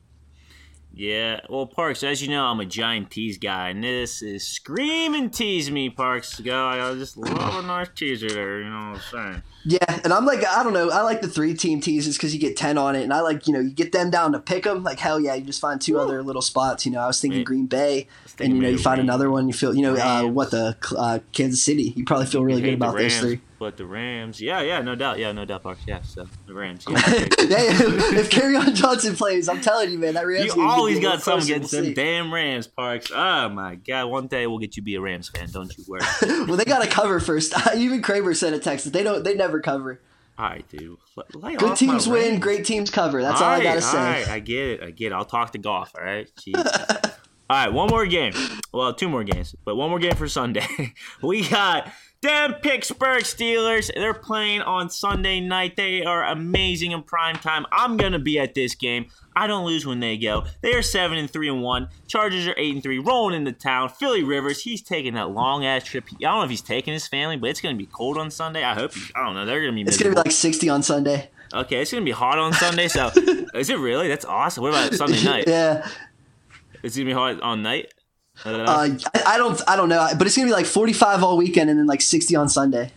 Yeah, well, Parks, as you know, I'm a giant tease guy, and this is screaming tease me, Parks. Guy, I just love a nice teaser there. You know what I'm saying? Yeah, and I'm like, I don't know, I like the three team teases because you get ten on it, and I like, you know, you get them down to pick them. Like hell yeah, you just find two Woo. other little spots. You know, I was thinking Green Bay, thinking and you know, you find another one, you feel, you know, uh, what the uh, Kansas City. You probably feel really good about those three. But the Rams, yeah, yeah, no doubt, yeah, no doubt, Parks, yeah. So the Rams, yeah. if Kerryon Johnson plays, I'm telling you, man, that Rams. You always got something against them damn Rams, Parks. Oh my god, one day we'll get you be a Rams fan. Don't you worry. well, they got to cover first. Even Kramer sent a text that they don't, they never cover. All right, dude. Lay Good teams win, great teams cover. That's all, all right, I gotta say. All right, I get it. I get it. I'll talk to golf. All right. all right, one more game. Well, two more games, but one more game for Sunday. we got Damn Pittsburgh Steelers. They're playing on Sunday night. They are amazing in prime time. I'm gonna be at this game. I don't lose when they go. They are seven and three and one. Chargers are eight and three, rolling into town. Philly Rivers, he's taking that long ass trip. I don't know if he's taking his family, but it's gonna be cold on Sunday. I hope. He, I don't know. They're gonna be. Miserable. It's gonna be like sixty on Sunday. Okay, it's gonna be hot on Sunday. So, is it really? That's awesome. What about Sunday night? yeah. It's gonna be hot on night. Uh, I, I don't I don't know, but it's gonna be like 45 all weekend and then like 60 on Sunday.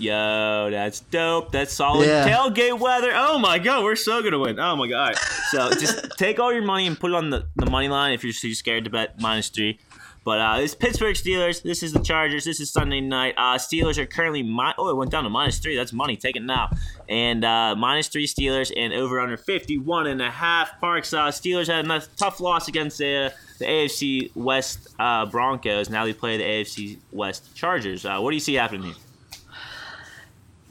Yo, that's dope. That's solid yeah. tailgate weather. Oh my god, we're so gonna win. Oh my god. So just take all your money and put it on the, the money line if you're too scared to bet minus three. But uh, this Pittsburgh Steelers. This is the Chargers. This is Sunday night. Uh, Steelers are currently mi- oh, it went down to minus three. That's money. Take it now. And uh, minus three Steelers and over under 51 and a half. Parks. Uh, Steelers had a tough loss against the, the AFC West uh, Broncos. Now they play the AFC West Chargers. Uh, what do you see happening here?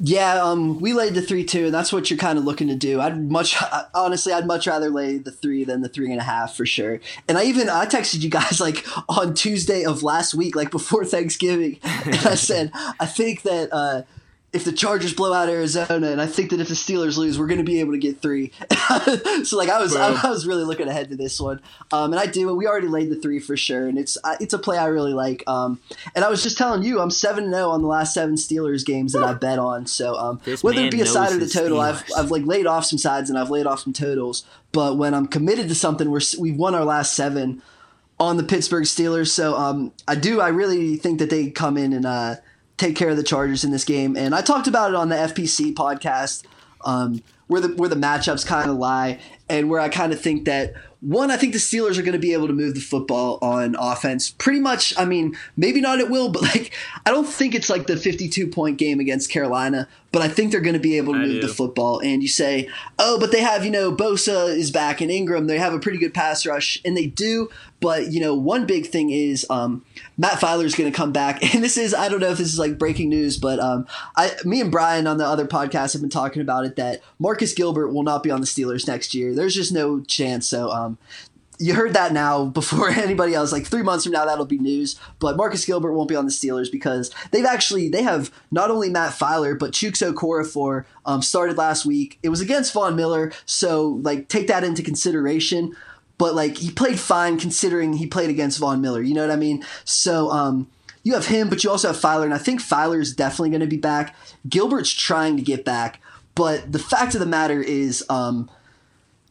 Yeah, um, we laid the three two, and that's what you're kind of looking to do. I'd much honestly, I'd much rather lay the three than the three and a half for sure. And I even I texted you guys like on Tuesday of last week, like before Thanksgiving, and I said I think that uh, if the Chargers blow out Arizona, and I think that if the Steelers lose, we're going to be able to get three. so like I was, I, I, was really looking ahead to this one, um, and I do. We already laid the three for sure, and it's uh, it's a play I really like. Um, and I was just telling you, I'm seven zero oh on the last seven Steelers games that I bet on. So um, whether it be a side or the total, I've I've like laid off some sides and I've laid off some totals. But when I'm committed to something, we're we've won our last seven on the Pittsburgh Steelers. So um, I do. I really think that they come in and. Uh, take care of the Chargers in this game. And I talked about it on the FPC podcast, um, where the where the matchups kind of lie, and where I kind of think that one, I think the Steelers are going to be able to move the football on offense. Pretty much, I mean, maybe not at will, but like, I don't think it's like the 52 point game against Carolina, but I think they're going to be able to I move do. the football. And you say, oh, but they have, you know, Bosa is back and Ingram. They have a pretty good pass rush, and they do. But, you know, one big thing is um, Matt Feiler is going to come back. And this is, I don't know if this is like breaking news, but um, I, me and Brian on the other podcast have been talking about it that Marcus Gilbert will not be on the Steelers next year. There's just no chance. So, um, you heard that now before anybody else. Like three months from now, that'll be news. But Marcus Gilbert won't be on the Steelers because they've actually they have not only Matt Feiler but Chuks Okorafor um, started last week. It was against Von Miller, so like take that into consideration. But like he played fine considering he played against Von Miller. You know what I mean? So um, you have him, but you also have Feiler, and I think Feiler is definitely going to be back. Gilbert's trying to get back, but the fact of the matter is. Um,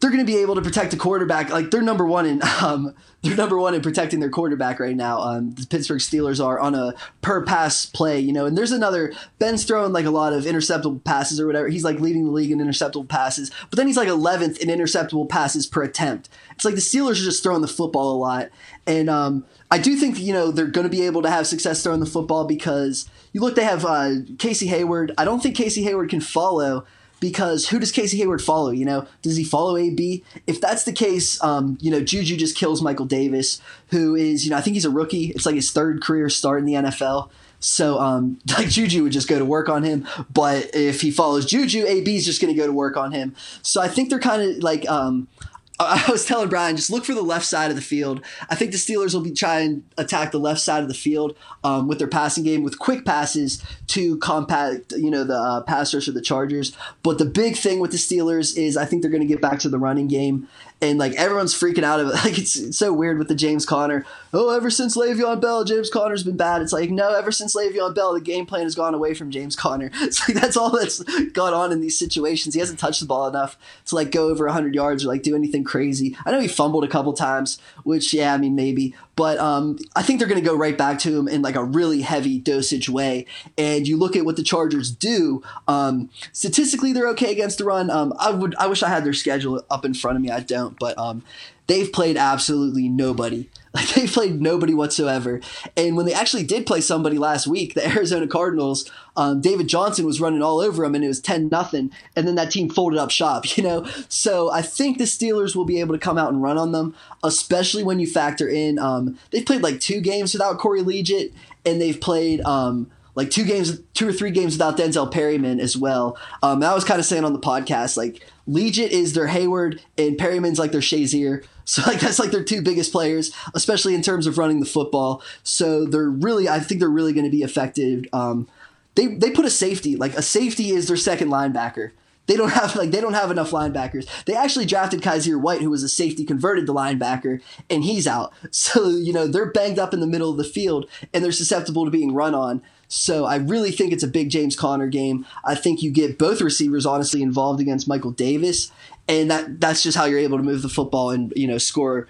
they're going to be able to protect the quarterback. Like they're number one in um, they're number one in protecting their quarterback right now. Um, the Pittsburgh Steelers are on a per pass play, you know. And there's another Ben's throwing like a lot of interceptable passes or whatever. He's like leading the league in interceptable passes, but then he's like 11th in interceptable passes per attempt. It's like the Steelers are just throwing the football a lot, and um, I do think you know they're going to be able to have success throwing the football because you look they have uh, Casey Hayward. I don't think Casey Hayward can follow because who does Casey Hayward follow? You know, does he follow AB? If that's the case, um, you know, Juju just kills Michael Davis, who is, you know, I think he's a rookie. It's like his third career start in the NFL. So, um, like Juju would just go to work on him, but if he follows Juju, AB is just going to go to work on him. So I think they're kind of like, um, I was telling Brian, just look for the left side of the field. I think the Steelers will be trying to attack the left side of the field um, with their passing game, with quick passes to compact, you know, the uh, pass the Chargers. But the big thing with the Steelers is I think they're going to get back to the running game, and like everyone's freaking out of it. Like it's, it's, so weird with the James Conner. Oh, ever since Le'Veon Bell, James Conner's been bad. It's like no, ever since Le'Veon Bell, the game plan has gone away from James Conner. It's like that's all that's gone on in these situations. He hasn't touched the ball enough to like go over 100 yards or like do anything crazy. I know he fumbled a couple times, which yeah, I mean maybe, but um, I think they're going to go right back to him in like a really heavy dosage way. And you look at what the Chargers do. Um, statistically, they're okay against the run. Um, I would I wish I had their schedule up in front of me. I don't, but um, they've played absolutely nobody like they played nobody whatsoever. And when they actually did play somebody last week, the Arizona Cardinals, um, David Johnson was running all over them, and it was ten nothing. And then that team folded up shop, you know. So I think the Steelers will be able to come out and run on them, especially when you factor in um, they've played like two games without Corey Liuget, and they've played. Um, like two games, two or three games without Denzel Perryman as well. Um, I was kind of saying on the podcast, like Liuget is their Hayward and Perryman's like their Shazier. So like that's like their two biggest players, especially in terms of running the football. So they're really, I think they're really going to be effective. Um, they they put a safety, like a safety is their second linebacker. They don't have like they don't have enough linebackers. They actually drafted Kyzir White, who was a safety converted to linebacker, and he's out. So you know they're banged up in the middle of the field, and they're susceptible to being run on. So I really think it's a big James Conner game. I think you get both receivers honestly involved against Michael Davis, and that that's just how you're able to move the football and you know score.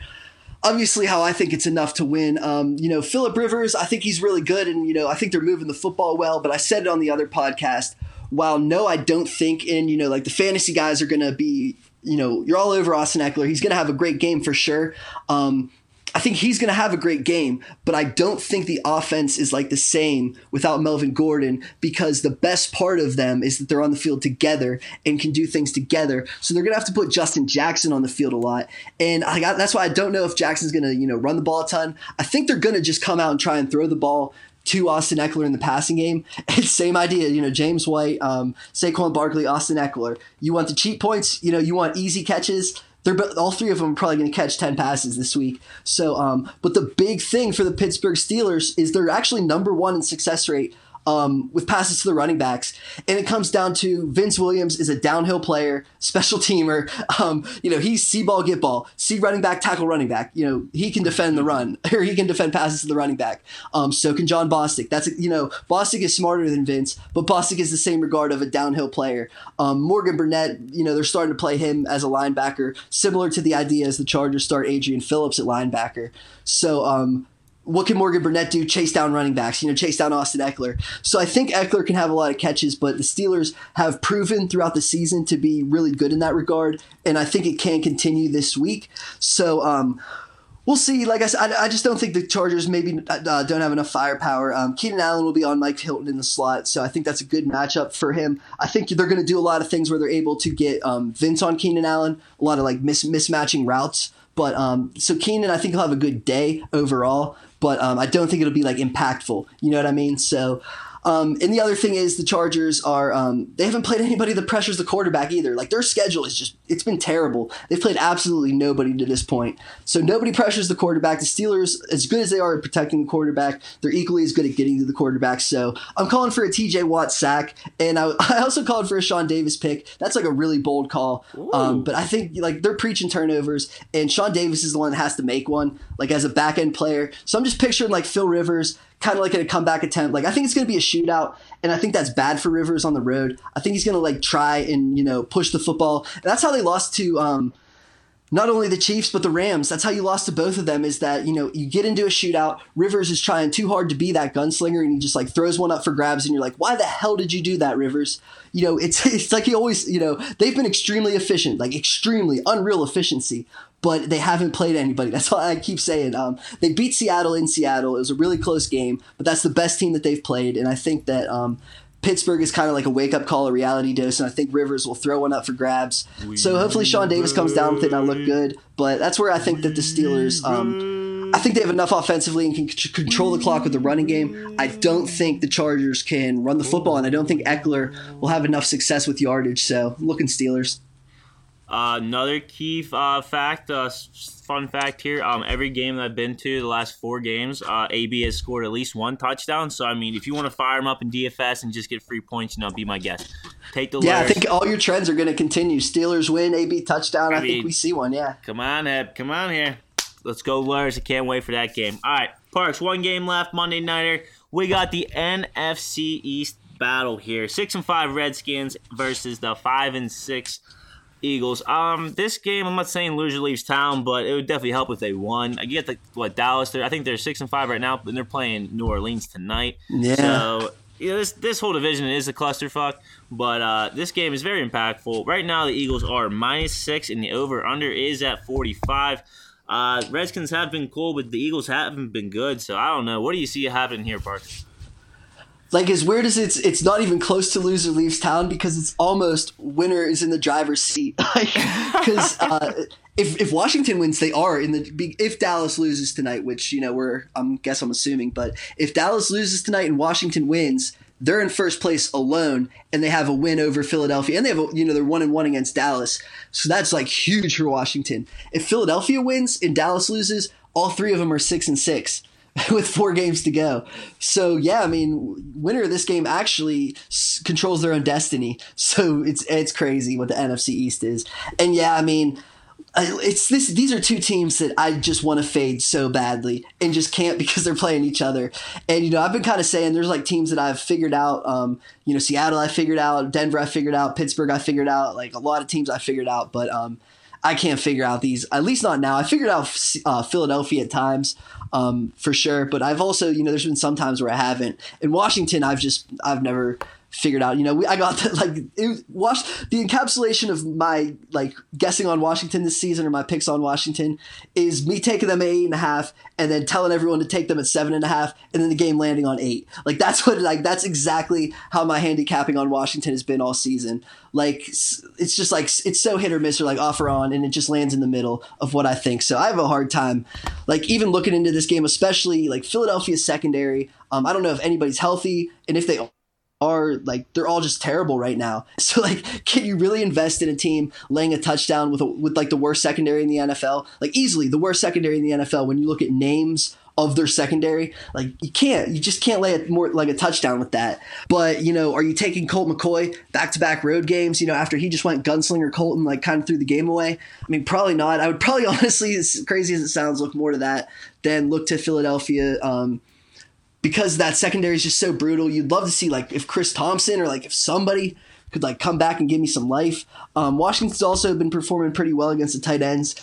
Obviously, how I think it's enough to win. Um, you know, Philip Rivers, I think he's really good, and you know, I think they're moving the football well. But I said it on the other podcast. While no, I don't think in you know like the fantasy guys are going to be you know you're all over Austin Ekeler. He's going to have a great game for sure. Um, I think he's going to have a great game, but I don't think the offense is like the same without Melvin Gordon because the best part of them is that they're on the field together and can do things together. So they're going to have to put Justin Jackson on the field a lot, and I got, that's why I don't know if Jackson's going to you know run the ball a ton. I think they're going to just come out and try and throw the ball to Austin Ekeler in the passing game. It's same idea, you know, James White, um, Saquon Barkley, Austin Ekeler. You want the cheat points, you know, you want easy catches they're all three of them are probably going to catch 10 passes this week. So, um, but the big thing for the Pittsburgh Steelers is they're actually number one in success rate um, with passes to the running backs. And it comes down to Vince Williams is a downhill player, special teamer. Um, you know, he's see ball, get ball, see running back, tackle running back. You know, he can defend the run or he can defend passes to the running back. Um, so can Jon Bostic. That's, you know, Bostic is smarter than Vince, but Bostic is the same regard of a downhill player. Um, Morgan Burnett, you know, they're starting to play him as a linebacker, similar to the idea as the Chargers start Adrian Phillips at linebacker. So, um, what can Morgan Burnett do? Chase down running backs, you know, chase down Austin Ekeler. So I think Ekeler can have a lot of catches, but the Steelers have proven throughout the season to be really good in that regard, and I think it can continue this week. So um, we'll see. Like I said, I, I, just don't think the Chargers maybe uh, don't have enough firepower. Um, Keenan Allen will be on Mike Hilton in the slot, so I think that's a good matchup for him. I think they're going to do a lot of things where they're able to get um, Vince on Keenan Allen, a lot of like mis- mismatching routes. But um, so Keenan, I think he'll have a good day overall but um, I don't think it'll be like impactful. You know what I mean? So um, and the other thing is the Chargers are um, they haven't played anybody that pressures the quarterback either. Like their schedule is just it's been terrible. They've played absolutely nobody to this point. So nobody pressures the quarterback. The Steelers, as good as they are at protecting the quarterback, they're equally as good at getting to the quarterback. So I'm calling for a TJ Watt sack, and I, I also called for a Sean Davis pick. That's like a really bold call. Um, but I think like they're preaching turnovers, and Sean Davis is the one that has to make one, like as a back end player. So I'm just picturing like Phil Rivers kind of like in a comeback attempt. Like I think it's going to be a shootout, and I think that's bad for Rivers on the road. I think he's going to like try and you know push the football. And that's how they lost to um, not only the Chiefs but the Rams. That's how you lost to both of them. Is that you know you get into a shootout. Rivers is trying too hard to be that gunslinger, and he just like throws one up for grabs, and you're like, why the hell did you do that, Rivers? You know, it's it's like he always you know they've been extremely efficient, like extremely unreal efficiency but they haven't played anybody. That's all I keep saying. Um, they beat Seattle in Seattle. It was a really close game, but that's the best team that they've played. And I think that um, Pittsburgh is kind of like a wake up call, a reality dose, and I think Rivers will throw one up for grabs. So hopefully Sean Davis comes down with it and I look good. But that's where I think that the Steelers. Um, I think they have enough offensively and can c- control the clock with the running game. I don't think the Chargers can run the football, and I don't think Ekeler will have enough success with yardage. So, looking Steelers. Uh, another key uh, fact, uh, fun fact here: um, every game that I've been to, the last four games, uh, AB has scored at least one touchdown. So I mean, if you want to fire him up in DFS and just get free points, you know, be my guest. Take the yeah. I think all your trends are going to continue. Steelers win, AB touchdown. I, I mean, think we see one. Yeah. Come on, Ed. Come on here. Let's go, Lurs. I can't wait for that game. All right, Parks. One game left. Monday nighter. We got the NFC East battle here. Six and five Redskins versus the five and six. Eagles. Um, this game, I'm not saying loser leaves town, but it would definitely help if they won. I get the what Dallas. I think they're six and five right now, and they're playing New Orleans tonight. Yeah. So yeah, this this whole division is a clusterfuck, but uh, this game is very impactful. Right now, the Eagles are minus six, and the over under is at 45. Uh, Redskins have been cool, but the Eagles haven't been good. So I don't know. What do you see happening here, Parks? Like as weird as it's it's not even close to loser leaves town because it's almost winner is in the driver's seat. Because uh, if if Washington wins they are in the if Dallas loses tonight which you know we're I'm guess I'm assuming but if Dallas loses tonight and Washington wins they're in first place alone and they have a win over Philadelphia and they have a, you know they're one and one against Dallas. So that's like huge for Washington. If Philadelphia wins and Dallas loses all three of them are six and six with four games to go. So yeah, I mean, winner of this game actually s- controls their own destiny. So it's it's crazy what the NFC East is. And yeah, I mean, it's this. These are two teams that I just want to fade so badly and just can't because they're playing each other. And you know, I've been kind of saying there's like teams that I've figured out. Um, you know, Seattle I figured out, Denver I figured out, Pittsburgh I figured out. Like a lot of teams I figured out, but um, I can't figure out these. At least not now. I figured out uh, Philadelphia at times um, for sure. But I've also, you know, there's been some times where I haven't. In Washington, I've just, I've never figured out. You know, we, I got the, like it was, the encapsulation of my like guessing on Washington this season or my picks on Washington is me taking them at eight and a half and then telling everyone to take them at seven and a half and then the game landing on eight. Like that's what like that's exactly how my handicapping on Washington has been all season. Like it's just like it's so hit or miss or like off or on and it just lands in the middle of what I think. So I have a hard time like even looking into this game, especially like Philadelphia's secondary. Um, I don't know if anybody's healthy and if they are like they're all just terrible right now. So like, can you really invest in a team laying a touchdown with a, with like the worst secondary in the NFL? Like easily the worst secondary in the NFL when you look at names of their secondary. Like you can't, you just can't lay it more like a touchdown with that. But you know, are you taking Colt McCoy back to back road games? You know, after he just went gunslinger Colton, like kind of threw the game away. I mean, probably not. I would probably honestly, as crazy as it sounds, look more to that than look to Philadelphia. Um, because that secondary is just so brutal. You'd love to see like if Chris Thompson or like if somebody could like come back and give me some life. Um, Washington's also been performing pretty well against the tight ends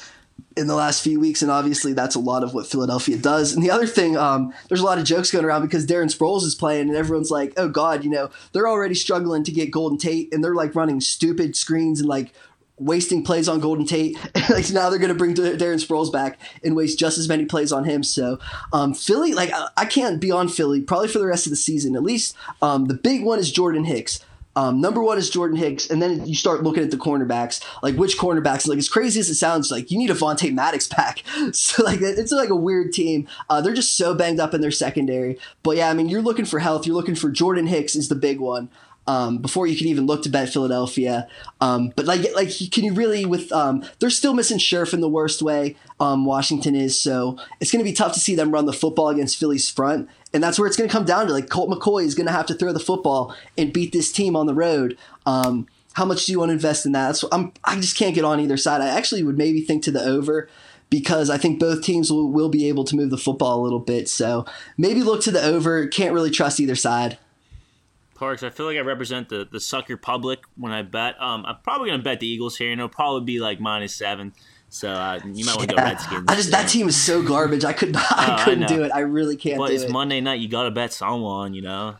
in the last few weeks, and obviously that's a lot of what Philadelphia does. And the other thing, um, there's a lot of jokes going around because Darren Sproles is playing, and everyone's like, "Oh God, you know they're already struggling to get Golden Tate, and they're like running stupid screens and like wasting plays on Golden Tate. like now they're going to bring Darren Sproles back and waste just as many plays on him. So um, Philly, like I can't be on Philly probably for the rest of the season. At least um, the big one is Jordan Hicks. Um, number one is Jordan Hicks, and then you start looking at the cornerbacks, like which cornerbacks. Like as crazy as it sounds, like you need Avonte Maddox back. So like it's like a weird team. Uh, they're just so banged up in their secondary. But yeah, I mean you're looking for health. You're looking for Jordan Hicks is the big one um, before you can even look to bet Philadelphia. Um, but like, like, can you really? With um, they're still missing Sheriff in the worst way. Um, Washington is so it's going to be tough to see them run the football against Philly's front, and that's where it's going to come down to. Like Colt McCoy is going to have to throw the football and beat this team on the road. Um, how much do you want to invest in that? So I'm, I just can't get on either side. I actually would maybe think to the over because I think both teams will, will be able to move the football a little bit. So maybe look to the over. Can't really trust either side. Parks. I feel like I represent the, the sucker public when I bet. Um, I'm probably gonna bet the Eagles here, and it'll probably be like minus seven. So uh, you might want to yeah. go Redskins. I just that team is so garbage. I could not. I couldn't I do it. I really can't. But it's it. Monday night. You got to bet someone. You know.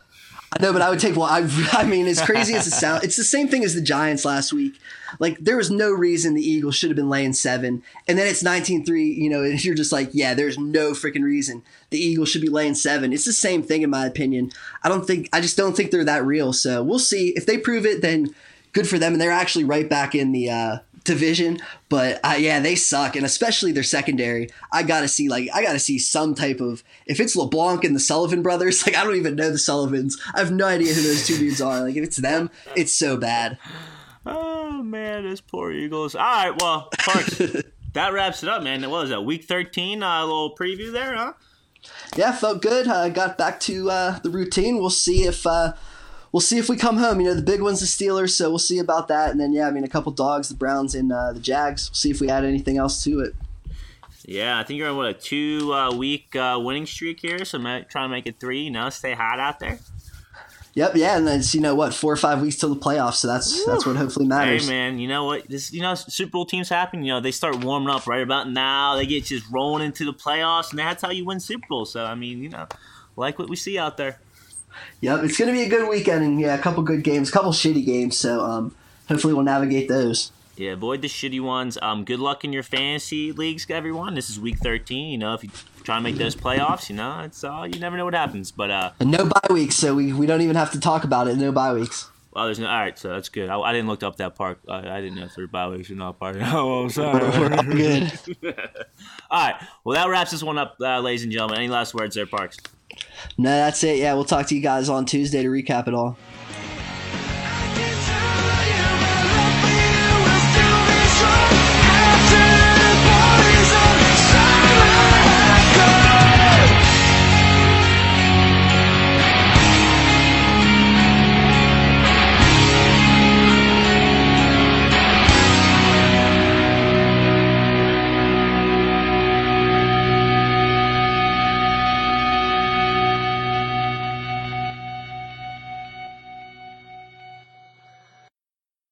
Know, but I would take. Well, I, I mean, as crazy as it sounds, it's the same thing as the Giants last week. Like there was no reason the Eagles should have been laying seven, and then it's 19-3, You know, and you're just like, yeah, there's no freaking reason the Eagles should be laying seven. It's the same thing in my opinion. I don't think. I just don't think they're that real. So we'll see if they prove it. Then good for them, and they're actually right back in the. Uh, division, but uh, yeah, they suck, and especially their secondary. I gotta see like I gotta see some type of if it's LeBlanc and the Sullivan brothers. Like I don't even know the Sullivans. I have no idea who those two dudes are. Like if it's them, it's so bad. Oh man, those poor Eagles. All right, well, Parks, that wraps it up, man. What was that? Week thirteen. Uh, a little preview there, huh? Yeah, felt good. I uh, got back to uh, the routine. We'll see if uh, we'll see if we come home. You know, the big one's the Steelers, so we'll see about that. And then yeah, I mean, a couple dogs, the Browns and uh, the Jags. We'll see if we add anything else to it. Yeah, I think you're on what a two uh, week uh, winning streak here, so might try to make it three. You know, stay hot out there. Yep, yeah, and then it's you know what, four or five weeks till the playoffs, so that's Woo. that's what hopefully matters. Hey man, you know what? This you know Super Bowl teams happen. You know they start warming up right about now. They get just rolling into the playoffs, and that's how you win Super Bowl. So I mean, you know, like what we see out there. Yep, it's gonna be a good weekend, and yeah, a couple good games, a couple shitty games. So um, hopefully we'll navigate those. Yeah, avoid the shitty ones. Um, good luck in your fantasy leagues, everyone. This is week 13. You know, if you try to make those playoffs, you know, it's all you never know what happens. But uh, and no bye weeks, so we, we don't even have to talk about it. No bye weeks. Well, there's no. All right, so that's good. I, I didn't look up that part. I, I didn't know if there were bye weeks or not. Part. Oh, I'm sorry. good. all right. Well, that wraps this one up, uh, ladies and gentlemen. Any last words there, Parks? No, that's it. Yeah, we'll talk to you guys on Tuesday to recap it all.